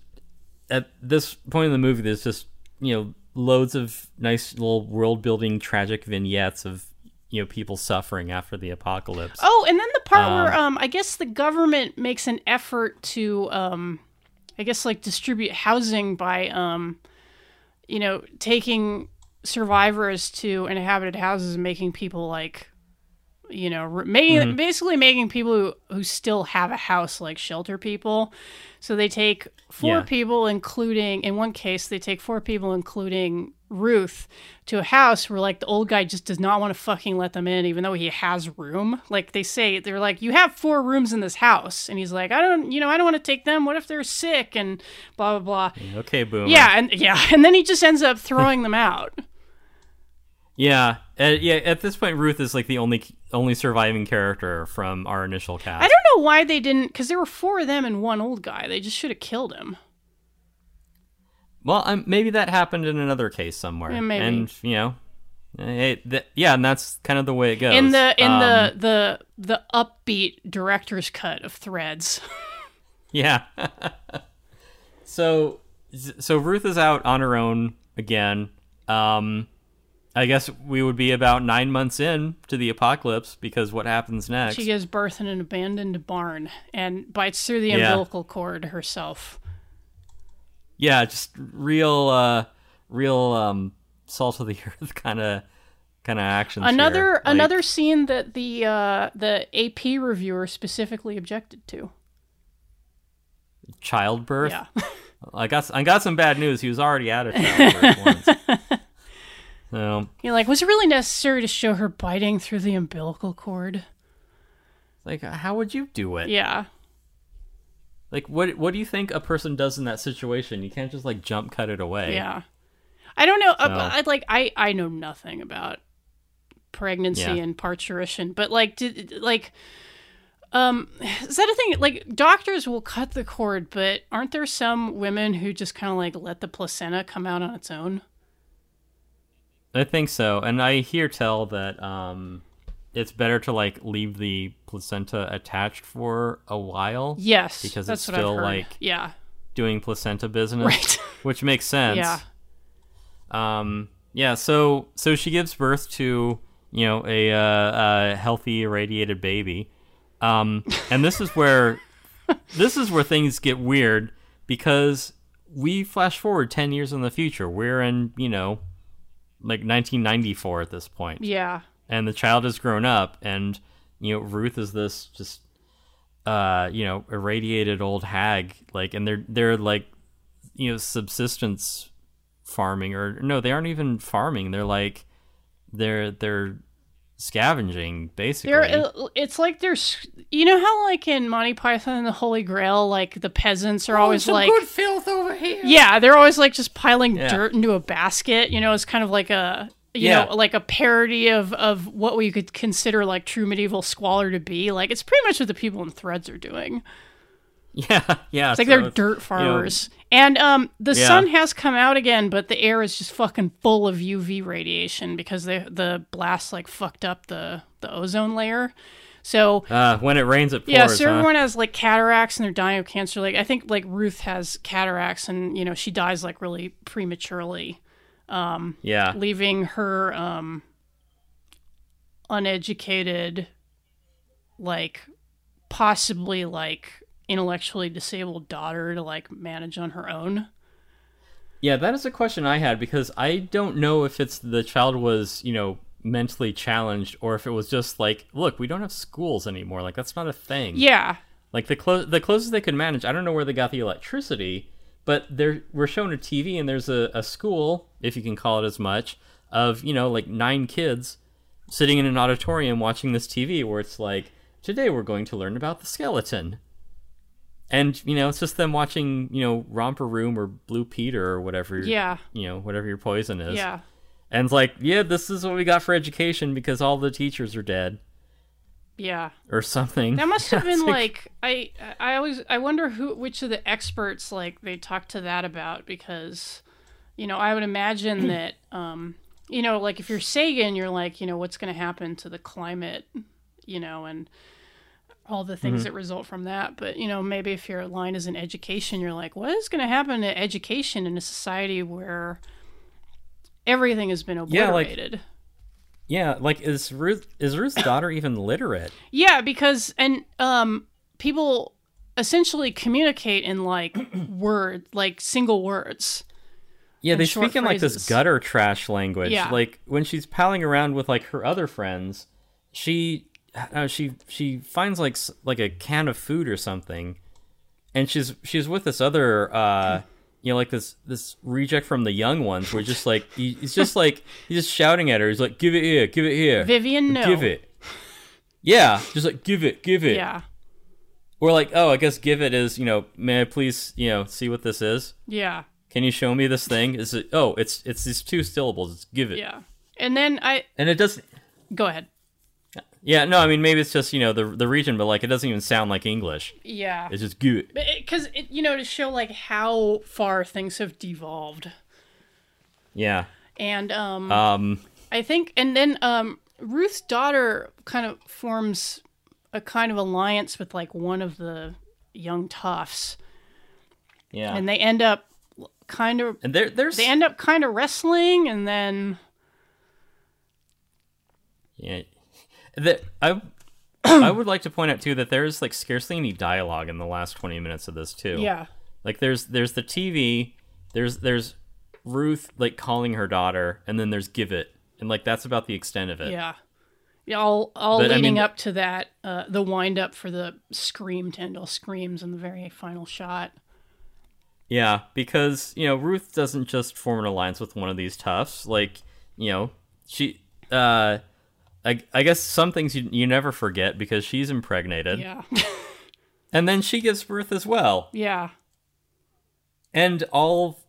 S3: at this point in the movie, there's just you know loads of nice little world building tragic vignettes of you know people suffering after the apocalypse.
S2: Oh, and then the part where um I guess the government makes an effort to um I guess like distribute housing by um you know taking survivors to inhabited houses and making people like you know making mm-hmm. basically making people who, who still have a house like shelter people. So they take four
S3: Yeah.
S2: people including in one case they take four people including ruth to a house where like the old guy just does not want to fucking let them in even though he has room. Like they say they're like you have four rooms in this house. And he's like i don't you know i don't want to take them. What if they're sick? And blah blah blah.
S3: Okay, boom.
S2: yeah and yeah and then he just ends up throwing them out
S3: yeah, uh, yeah. At this point, Ruth is like the only only surviving character from our initial cast.
S2: I don't know why they didn't, because there were four of them and one old guy. They just should have killed him.
S3: Well, um, maybe that happened in another case somewhere.
S2: Yeah, maybe.
S3: And you know, eh, th- yeah, and that's kind of the way it goes.
S2: In the in
S3: Um,
S2: the the the upbeat director's cut of Threads.
S3: Yeah. so so Ruth is out on her own again. Um I guess we would be about 9 months in to the apocalypse because what happens next?
S2: She gives birth in an abandoned barn and bites through the
S3: Yeah.
S2: umbilical cord herself.
S3: yeah, just real uh real um salt of the earth kind of kind of action.
S2: Another.
S3: Like-
S2: another scene that the uh, the AP reviewer specifically objected to.
S3: childbirth.
S2: Yeah.
S3: I got I got some bad news. He was already out of childbirth once.
S2: You're like, was it really necessary to show her biting through the umbilical cord?
S3: like how would you do it?
S2: Yeah.
S3: Like what what do you think a person does in that situation? You can't just like jump cut it away.
S2: Yeah. I don't know.
S3: So-
S2: I like I I know nothing about pregnancy
S3: Yeah.
S2: and parturition, but like did like um is that a thing like doctors will cut the cord, but aren't there some women who just kind of like let the placenta come out on its own?
S3: I think so. And I hear tell that um it's better to like leave the placenta attached for a while
S2: Yes.
S3: Because it's still, like-
S2: yeah.
S3: doing placenta business.
S2: Right.
S3: Which makes sense.
S2: Yeah.
S3: Um yeah, so so she gives birth to, you know, a uh, a healthy irradiated baby. Um and this is where this is where things get weird because we flash forward 10 years in the future. We're in, you know, like 1994 at this point.
S2: Yeah.
S3: and the child has grown up and you know ruth is this just uh you know irradiated old hag like and they're they're like you know subsistence farming or no they aren't even farming they're like they're they're scavenging basically
S2: There, it's like there's, you know how like in Monty Python and the Holy Grail, like the peasants are oh, always like, good
S3: filth over here
S2: yeah, they're always like just piling
S3: Yeah.
S2: dirt into a basket. You know, it's kind of like a, you
S3: Yeah.
S2: know, like a parody of of what we could consider like true medieval squalor to be. Like it's pretty much what the people in Threads are doing.
S3: Yeah yeah
S2: It's like
S3: so
S2: they're
S3: it's,
S2: dirt
S3: you know,
S2: farmers. and um, the
S3: Yeah.
S2: sun has come out again, but the air is just fucking full of UV radiation because the the blast like fucked up the the ozone layer. So
S3: uh, when it rains it pours
S2: yeah, so
S3: huh?
S2: everyone has like cataracts and they're dying of cancer. Like I think like Ruth has cataracts and you know she dies like really prematurely,
S3: yeah
S2: leaving her um uneducated, like possibly like intellectually disabled daughter to like manage on her own.
S3: Yeah, that is a question I had because I don't know if it's the child was, you know, mentally challenged or if it was just like, look, we don't have schools anymore. Like that's not a thing.
S2: Yeah,
S3: Like the clo- the closest they could manage, I don't know where they got the electricity, but they're we're shown a TV and there's a, a school, if you can call it as much, of, you know, like nine kids sitting in an auditorium watching this TV where it's like, today we're going to learn about the skeleton. And, you know, it's just them watching, you know, Romper Room or Blue Peter or whatever
S2: yeah,
S3: you know, whatever your poison is.
S2: yeah.
S3: And it's like, yeah, this is what we got for education because all the teachers are dead.
S2: Yeah.
S3: or something.
S2: That must have been like I I always I wonder who which of the experts like they talked to that about because you know I would imagine that um you know like if you're Sagan you're like you know what's going to happen to the climate you know and all the things that result from that but you know maybe if your line is in education you're like what is going to happen to education in a society where everything has been
S3: Yeah, like-
S2: obliterated
S3: yeah, like is Ruth is Ruth's daughter even literate?
S2: Yeah, because and um people essentially communicate in like word like single words.
S3: Yeah, they speak in like this gutter trash language.
S2: Yeah.
S3: Like when she's palling around with like her other friends, she uh, she she finds like like a can of food or something, and she's she's with this other uh you know like this this reject from the young ones where just like he, he's just like he's just shouting at her. He's like, "Give it here, give it here,
S2: Vivian, no.
S3: give it." Yeah, just like give it, give it.
S2: Yeah.
S3: Or like, oh, I guess give it is you know, may I please you know see what this is?
S2: Yeah.
S3: Can you show me this thing? Is it? Oh, it's it's these two syllables. It's give it.
S2: Yeah. And then I
S3: And it doesn't.
S2: go ahead.
S3: Yeah, no, I mean maybe it's just you know the the region, but like it doesn't even sound like English.
S2: Yeah.
S3: It's just it.
S2: Because it, you know to show like how far things have devolved.
S3: Yeah.
S2: And um
S3: Um.
S2: I think and then um Ruth's daughter kind of forms a kind of alliance with like one of the young toughs
S3: Yeah.
S2: and
S3: And,
S2: they end up kind of and
S3: there there's
S2: they end up kind of wrestling and then
S3: yeah. That I. I would like to point out too that there's like scarcely any dialogue in the last 20 minutes of this too.
S2: yeah
S3: Like there's there's the TV, there's there's Ruth like calling her daughter, and then there's give it, and like that's about the extent of it.
S2: Yeah. Yeah, all all
S3: But, I
S2: leading
S3: mean-
S2: up to that, uh, the wind up for the scream, Tyndall screams in the very final shot.
S3: Yeah, because you know Ruth doesn't just form an alliance with one of these toughs. Like you know she, uh, I, I guess some things you you never forget because she's impregnated,
S2: Yeah.
S3: and then she gives birth as well,
S2: yeah.
S3: and all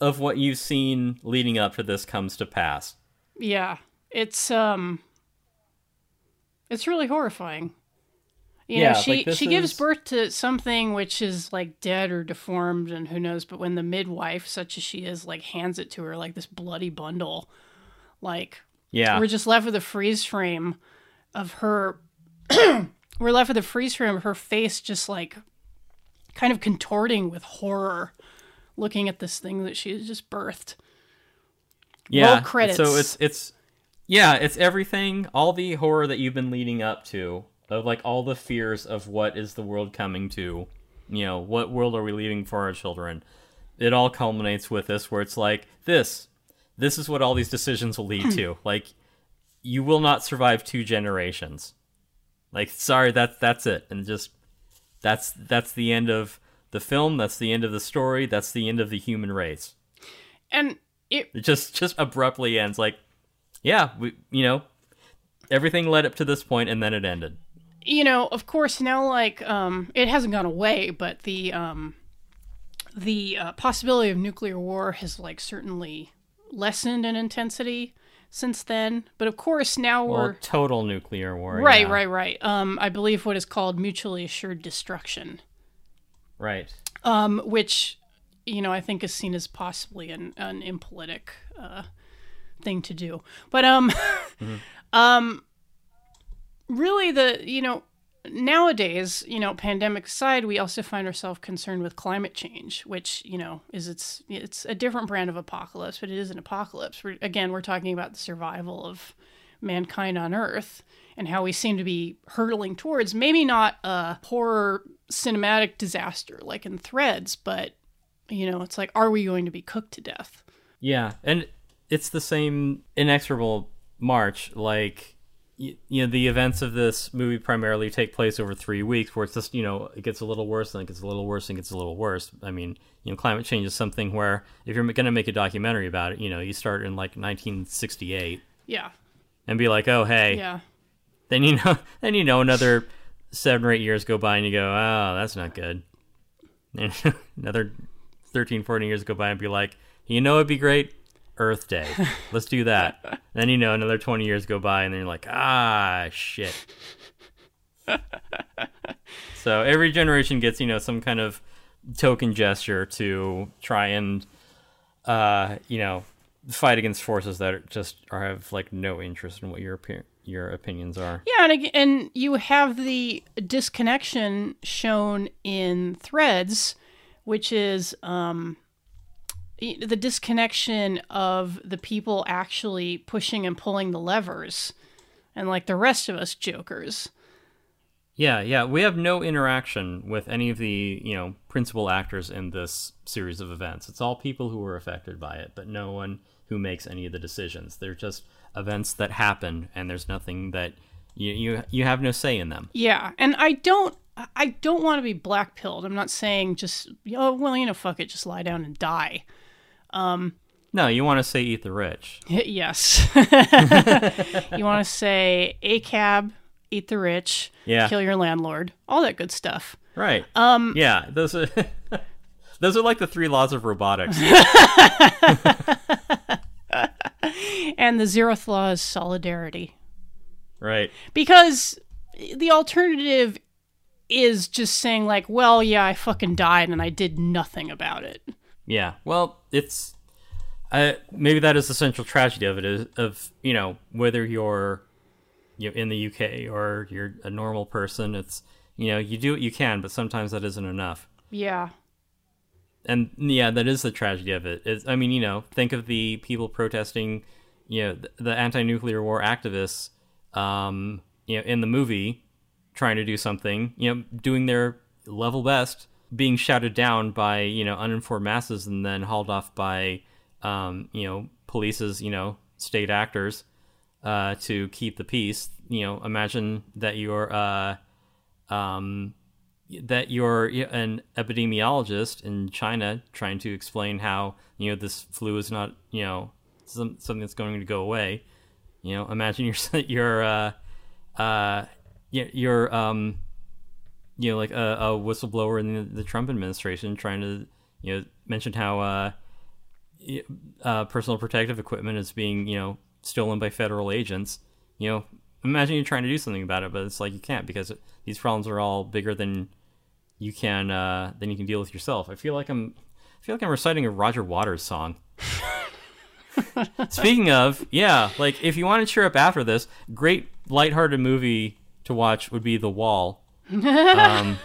S3: of what you've seen leading up to this comes to pass.
S2: Yeah. It's um it's really horrifying. You
S3: Yeah,
S2: know, she
S3: like,
S2: she gives birth to something which is like dead or deformed and who knows, but when the midwife, such as she is, like hands it to her like this bloody bundle, like
S3: Yeah,
S2: we're just left with a freeze frame of her we're left with a freeze frame of her face just like kind of contorting with horror looking at this thing that she has just birthed
S3: yeah.
S2: roll credits.
S3: So it's it's yeah, it's everything, all the horror that you've been leading up to, of like all the fears of what is the world coming to, you know, what world are we leaving for our children? It all culminates with this, where it's like this, this is what all these decisions will lead to. Like, you will not survive two generations. Like, sorry, that's that's it, and just that's that's the end of the film. That's the end of the story. That's the end of the human race.
S2: and it
S3: It just just abruptly ends like yeah we you know everything led up to this point and then it ended
S2: you know, of course, now like um, it hasn't gone away, but the um, the uh, possibility of nuclear war has like certainly lessened in intensity since then. But of course, now
S3: well
S2: we're
S3: total nuclear war
S2: right,
S3: yeah.
S2: right, right. Um, I believe what is called mutually assured destruction,
S3: right
S2: um, which you know I think is seen as possibly an, an impolitic uh, thing to do. But um, um, really the you know nowadays you know pandemic aside we also find ourselves concerned with climate change which you know is it's it's a different brand of apocalypse but it is an apocalypse. We're, again we're talking about the survival of mankind on earth and how we seem to be hurtling towards maybe not a horror cinematic disaster like in threads but you know it's like are we going to be cooked to death?
S3: Yeah and it's the same inexorable march like you know the events of this movie primarily take place over three weeks where it's just you know it gets a little worse and it gets a little worse and it gets a little worse. I mean you know climate change is something where if you're going to make a documentary about it you know you start in like 1968
S2: yeah.
S3: And be like oh hey.
S2: Yeah.
S3: Then you know then you know another seven or eight years go by and you go oh that's not good. And another 13 14 years go by and be like you know it'd be great earth day. Let's do that. Then you know another 20 years go by and then you're like ah shit. So every generation gets you know some kind of token gesture to try and uh, you know fight against forces that are just are have like no interest in what your your opinions are.
S2: Yeah, and and you have the disconnection shown in Threads, which is um, the disconnection of the people actually pushing and pulling the levers, and like the rest of us jokers.
S3: Yeah, yeah, we have no interaction with any of the you know principal actors in this series of events. It's all people who were affected by it, but no one who makes any of the decisions. They're just events that happen, and there's nothing that you you you have no say in them.
S2: Yeah, and I don't I don't want to be black pilled. I'm not saying just oh well, you know, fuck it, just lie down and die.
S3: No, you want to say eat the rich.
S2: Yes. you want to say ACAB, eat the rich,
S3: Yeah.
S2: kill your landlord, all that good stuff.
S3: Right. Um. Yeah. Those are those are like the three laws of robotics.
S2: And the zeroth law is solidarity.
S3: right.
S2: Because the alternative is just saying like, well, yeah, I fucking died and I did nothing about it.
S3: Yeah. Well, it's uh, maybe that is the central tragedy of it is of you know whether you're you know, in the UK or you're a normal person. It's you know you do what you can, but sometimes that isn't enough.
S2: Yeah.
S3: and yeah, that is the tragedy of it. It's, I mean, you know, think of the people protesting, you know, the, the anti-nuclear war activists, um, you know, in the movie, trying to do something, you know, doing their level best, being shouted down by you know uninformed masses, and then hauled off by, um, you know, police's, you know, state actors, uh, to keep the peace. You know, imagine that you're, uh, um, that you're an epidemiologist in China trying to explain how you know this flu is not you know some, something that's going to go away. You know, imagine you're you're uh, uh, y- you're um, you know like a, a whistleblower in the, the Trump administration trying to you know mention how uh, uh, personal protective equipment is being you know stolen by federal agents. You know, imagine you're trying to do something about it, but it's like you can't because these problems are all bigger than you can uh, than you can deal with yourself. I feel like I'm I feel like I'm reciting a Roger Waters song. Speaking of, yeah, like if you want to cheer up after this, great lighthearted movie to watch would be The Wall. Um,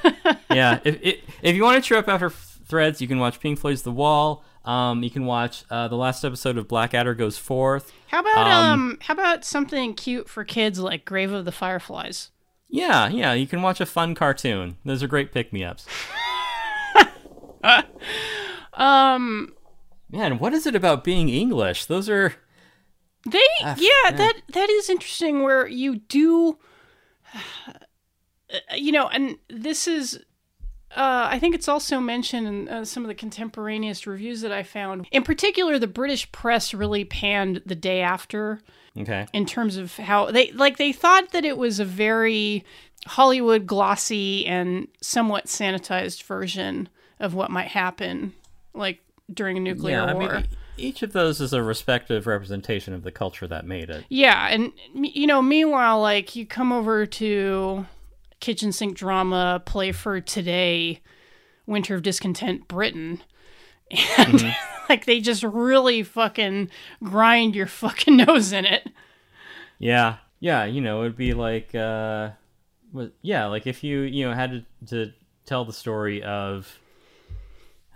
S3: yeah, if, if if you want to cheer up after Threads, you can watch Pink Floyd's The Wall. Um, you can watch uh, the last episode of Blackadder Goes Forth.
S2: How about um,
S3: Um,
S2: how about something cute for kids like Grave of the Fireflies?
S3: Yeah, yeah, you can watch a fun cartoon. Those are great pick me ups.
S2: Um
S3: Man, what is it about being English? Those are
S2: They yeah, that that is interesting where you do you know, and this is uh, I think it's also mentioned in uh, some of the contemporaneous reviews that I found. In particular, the British press really panned the day after
S3: okay.
S2: in terms of how they like they thought that it was a very Hollywood glossy and somewhat sanitized version of what might happen like during a nuclear
S3: Yeah, I
S2: war.
S3: mean, e- each of those is a respective representation of the culture that made it.
S2: Yeah, and you know, meanwhile, like you come over to kitchen sink drama, play for today, Winter of Discontent, Britain, and like they just really fucking grind your fucking nose in it.
S3: Yeah, yeah, you know, it'd be like, uh, yeah, like if you, you know, had to, to tell the story of,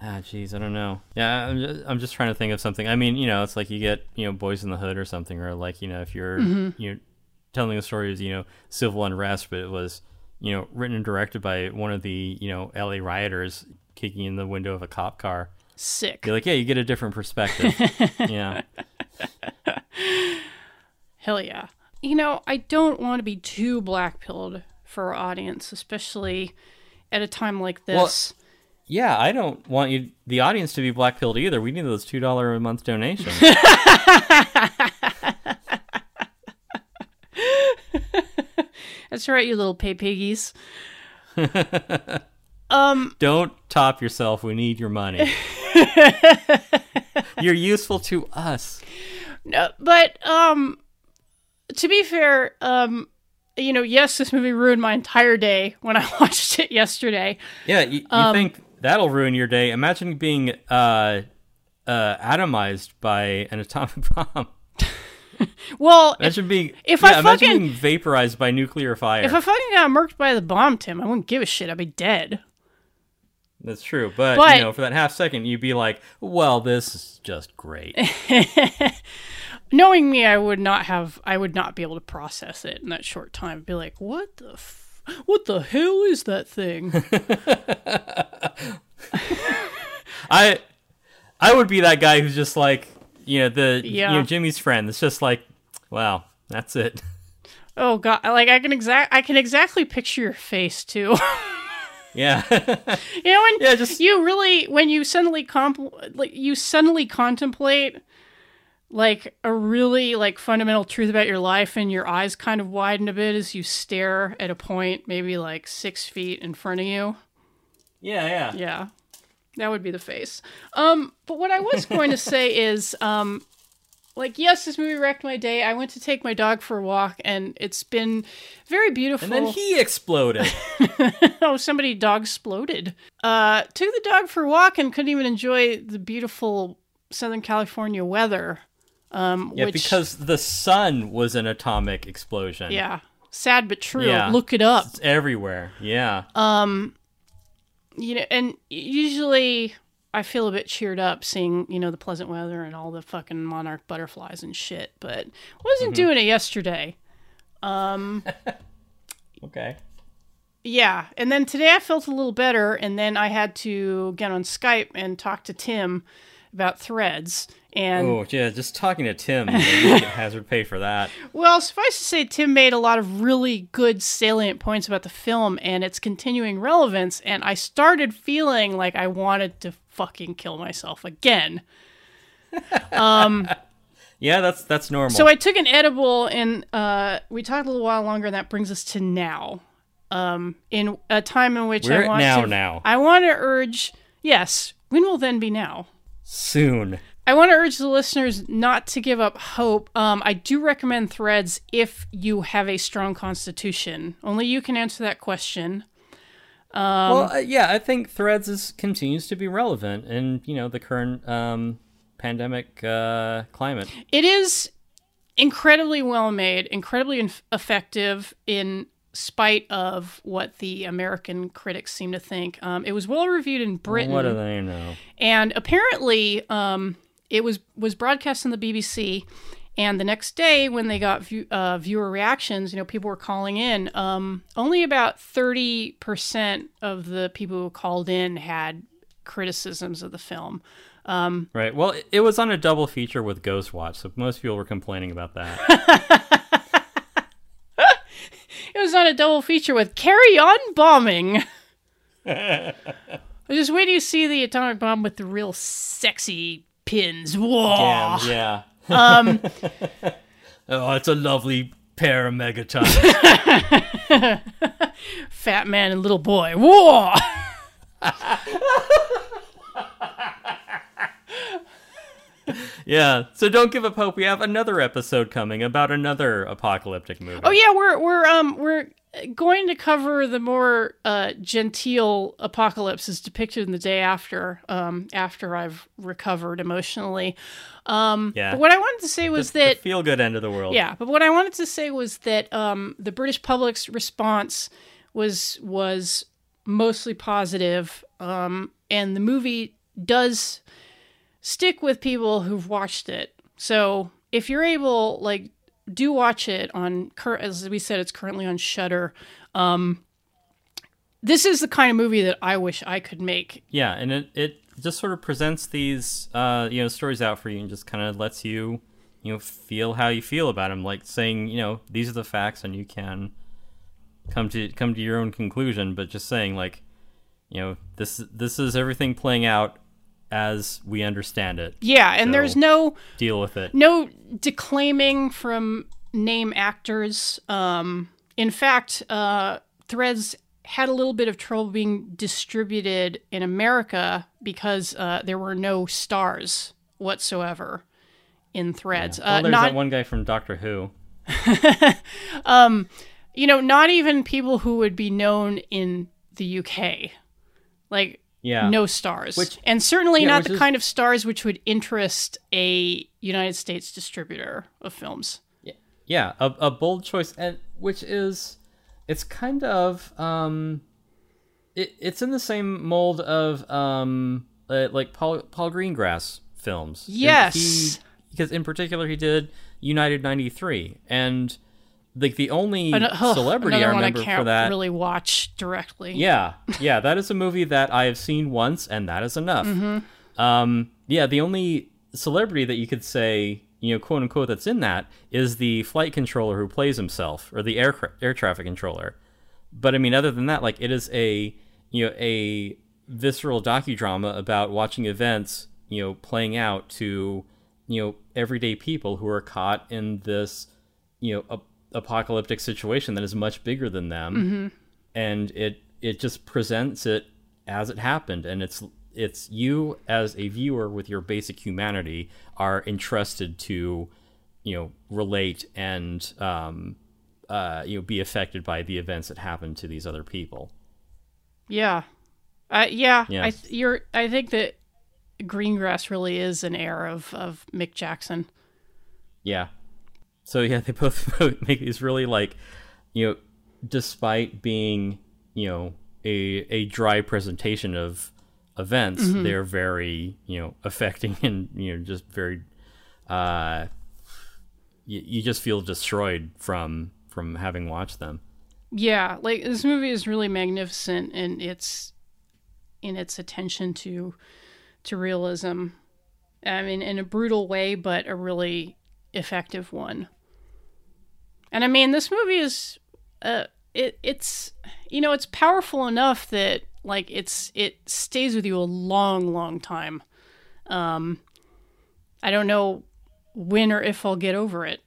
S3: ah, jeez, I don't know. Yeah, I'm just, I'm just trying to think of something. I mean, you know, it's like you get, you know, Boys in the Hood or something, or like, you know, if you're, you're telling a story of, you know, civil unrest, but it was, you know, written and directed by one of the, you know, LA rioters kicking in the window of a cop car.
S2: Sick.
S3: You're like, yeah, you get a different perspective. yeah.
S2: Hell yeah. You know, I don't want to be too black pilled for our audience, especially at a time like
S3: Well,
S2: this.
S3: Yeah, I don't want you, the audience, to be black pilled either. We need those two dollar a month donations.
S2: That's right, you little pay piggies. um,
S3: don't top yourself. We need your money. You're useful to us.
S2: No, but um, to be fair, um, you know, yes, this movie ruined my entire day when I watched it yesterday.
S3: Yeah, you, you
S2: Um,
S3: think that'll ruin your day? Imagine being uh, uh, atomized by an atomic bomb.
S2: Well, if,
S3: Imagine being
S2: if
S3: yeah,
S2: I fucking-
S3: being vaporized by nuclear fire.
S2: if I fucking got murked by the bomb, Tim, I wouldn't give a shit. I'd be dead.
S3: That's true, but,
S2: But-
S3: you know, for that half second, you'd be like, "Well, this is just great."
S2: Knowing me, I would not have. I would not be able to process it in that short time. Be like, what the, f- what the hell is that thing?
S3: I, I would be that guy who's just like, you know, the
S2: Yeah.
S3: you know Jimmy's friend. It's just like, wow, that's it.
S2: oh god, like I can exact. I can exactly picture your face too.
S3: Yeah,
S2: You know when
S3: Yeah, just-
S2: you really when you suddenly comp like you suddenly contemplate like a really like fundamental truth about your life and your eyes kind of widen a bit as you stare at a point maybe like six feet in front of you.
S3: yeah, yeah.
S2: Yeah. That would be the face. Um, but what I was going to say is, um, like, yes, this movie wrecked my day. I went to take my dog for a walk, and it's been very beautiful.
S3: And then he exploded.
S2: oh, somebody dog exploded. Uh, took the dog for a walk and couldn't even enjoy the beautiful Southern California weather. Um,
S3: Yeah,
S2: which,
S3: because the sun was an atomic explosion.
S2: yeah, sad but true.
S3: Yeah.
S2: Look it up.
S3: It's everywhere. Yeah.
S2: You know, and usually I feel a bit cheered up seeing, you know, the pleasant weather and all the fucking monarch butterflies and shit, but wasn't doing it yesterday.
S3: Um okay.
S2: Yeah, and then today I felt a little better, and then I had to get on Skype and talk to Tim about threads. And
S3: Oh, yeah, just talking to Tim, you know, get hazard pay for that.
S2: well, suffice to say, Tim made a lot of really good salient points about the film and its continuing relevance, and I started feeling like I wanted to fucking kill myself again.
S3: Yeah, that's that's normal.
S2: So I took an edible, and uh, we talked a little while longer, and that brings us to now. Um, in a time in which
S3: We're
S2: I want
S3: now
S2: to,
S3: now.
S2: I want to urge, yes, when will then be now?
S3: Soon.
S2: I want to urge the listeners not to give up hope. Um, I do recommend Threads if you have a strong constitution. Only you can answer that question. Um,
S3: well, uh, yeah, I think Threads is continues to be relevant in you know the current um, pandemic uh, climate.
S2: It is incredibly well made, incredibly inf- effective in spite of what the American critics seem to think. Um, it was well reviewed in Britain,
S3: What do they know?
S2: and apparently um, it was was broadcast on the BBC. And the next day, when they got view, uh, viewer reactions, you know, people were calling in. Um, only about thirty percent of the people who called in had criticisms of the film.
S3: Right. Well, it, it was on a double feature with Ghost Watch, so most people were complaining about that.
S2: It was on a double feature with Carry On Bombing. I just wait till you see the atomic bomb with the real sexy pins. Whoa!
S3: Damn. Yeah.
S2: Um,
S3: oh, it's a lovely pair of megatons.
S2: fat man and little boy. Whoa!
S3: yeah. So don't give up hope. We have another episode coming about another apocalyptic movie.
S2: Oh yeah, we're we're um we're going to cover the more uh, genteel apocalypse as depicted in the day after um after I've recovered emotionally. Um,
S3: Yeah.
S2: But what I wanted to say was
S3: The
S2: that
S3: feel good end of the world.
S2: Yeah, but what I wanted to say was that um, the British public's response was was mostly positive, um, and the movie does stick with people who've watched it. So if you're able, like, do watch it on. cur- As we said, it's currently on Shudder. Um, this is the kind of movie that I wish I could make.
S3: Yeah, and it, it just sort of presents these uh, you know stories out for you and just kind of lets you you know feel how you feel about them, like saying you know these are the facts and you can come to come to your own conclusion, but just saying like you know this this is everything playing out as we understand it.
S2: Yeah, and there's no
S3: Deal with it.
S2: no declaiming from name actors. Um, in fact, uh, Threads had a little bit of trouble being distributed in America because uh, there were no stars whatsoever in Threads.
S3: oh,
S2: Uh,
S3: there's
S2: not
S3: that one guy from Doctor Who.
S2: you know, not even people who would be known in the UK. Like
S3: Yeah.
S2: no stars.
S3: Which-
S2: and certainly
S3: yeah,
S2: not the
S3: is-
S2: kind of stars which would interest a United States distributor of films.
S3: Yeah, a, a bold choice, and which is, it's kind of um, it, it's in the same mold of um, uh, like Paul Paul Greengrass films.
S2: Yes.
S3: he- because in particular he did United '93, and like the only
S2: An-
S3: celebrity I remember
S2: I can't
S3: for that.
S2: really watch directly.
S3: Yeah, yeah, that is a movie that I have seen once, and that is enough.
S2: Mm-hmm.
S3: Um, yeah, the only celebrity that you could say, you know, quote unquote, that's in that is the flight controller who plays himself, or the air air traffic controller. But I mean, other than that, like it is a you know a visceral docudrama about watching events, you know, playing out to you know everyday people who are caught in this you know apocalyptic situation that is much bigger than them and it it just presents it as it happened and it's it's you as a viewer with your basic humanity are entrusted to you know relate and um uh you know be affected by the events that happen to these other people
S2: Yeah. Uh, yeah,
S3: Yeah.
S2: I th- you're I think that Greengrass really is an heir of of Mick Jackson.
S3: yeah so yeah they both make these really like you know despite being you know a a dry presentation of events they're very you know affecting and you know just very uh you, you just feel destroyed from from having watched them
S2: Yeah, like this movie is really magnificent in its in its attention to to realism. I mean, in a brutal way, but a really effective one. And I mean, this movie is uh it it's you know, it's powerful enough that like it's it stays with you a long long time. Um I don't know when or if I'll get over it.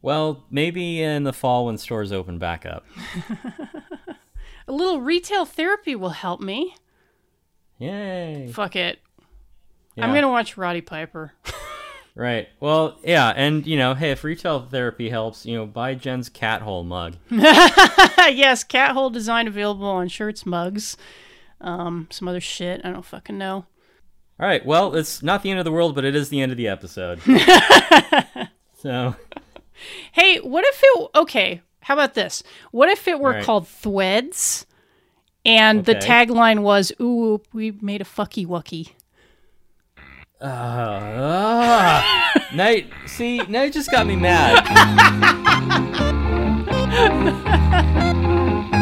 S3: well maybe in the fall when stores open back up
S2: A little retail therapy will help me.
S3: yay
S2: Fuck it.
S3: Yeah.
S2: I'm gonna watch Roddy Piper.
S3: Right. Well, yeah, and you know, hey, if retail therapy helps, you know, buy Jen's cat hole mug.
S2: yes, cat hole design available on shirts, mugs, um, some other shit. I don't fucking know.
S3: All right. Well, it's not the end of the world, but it is the end of the episode. so,
S2: Hey, what if it? Okay, how about this? What if it were
S3: Right.
S2: called Thweds, and the tagline was "Ooh, we made a fucky wucky."
S3: Uh, now, you- see, now you just got me mad.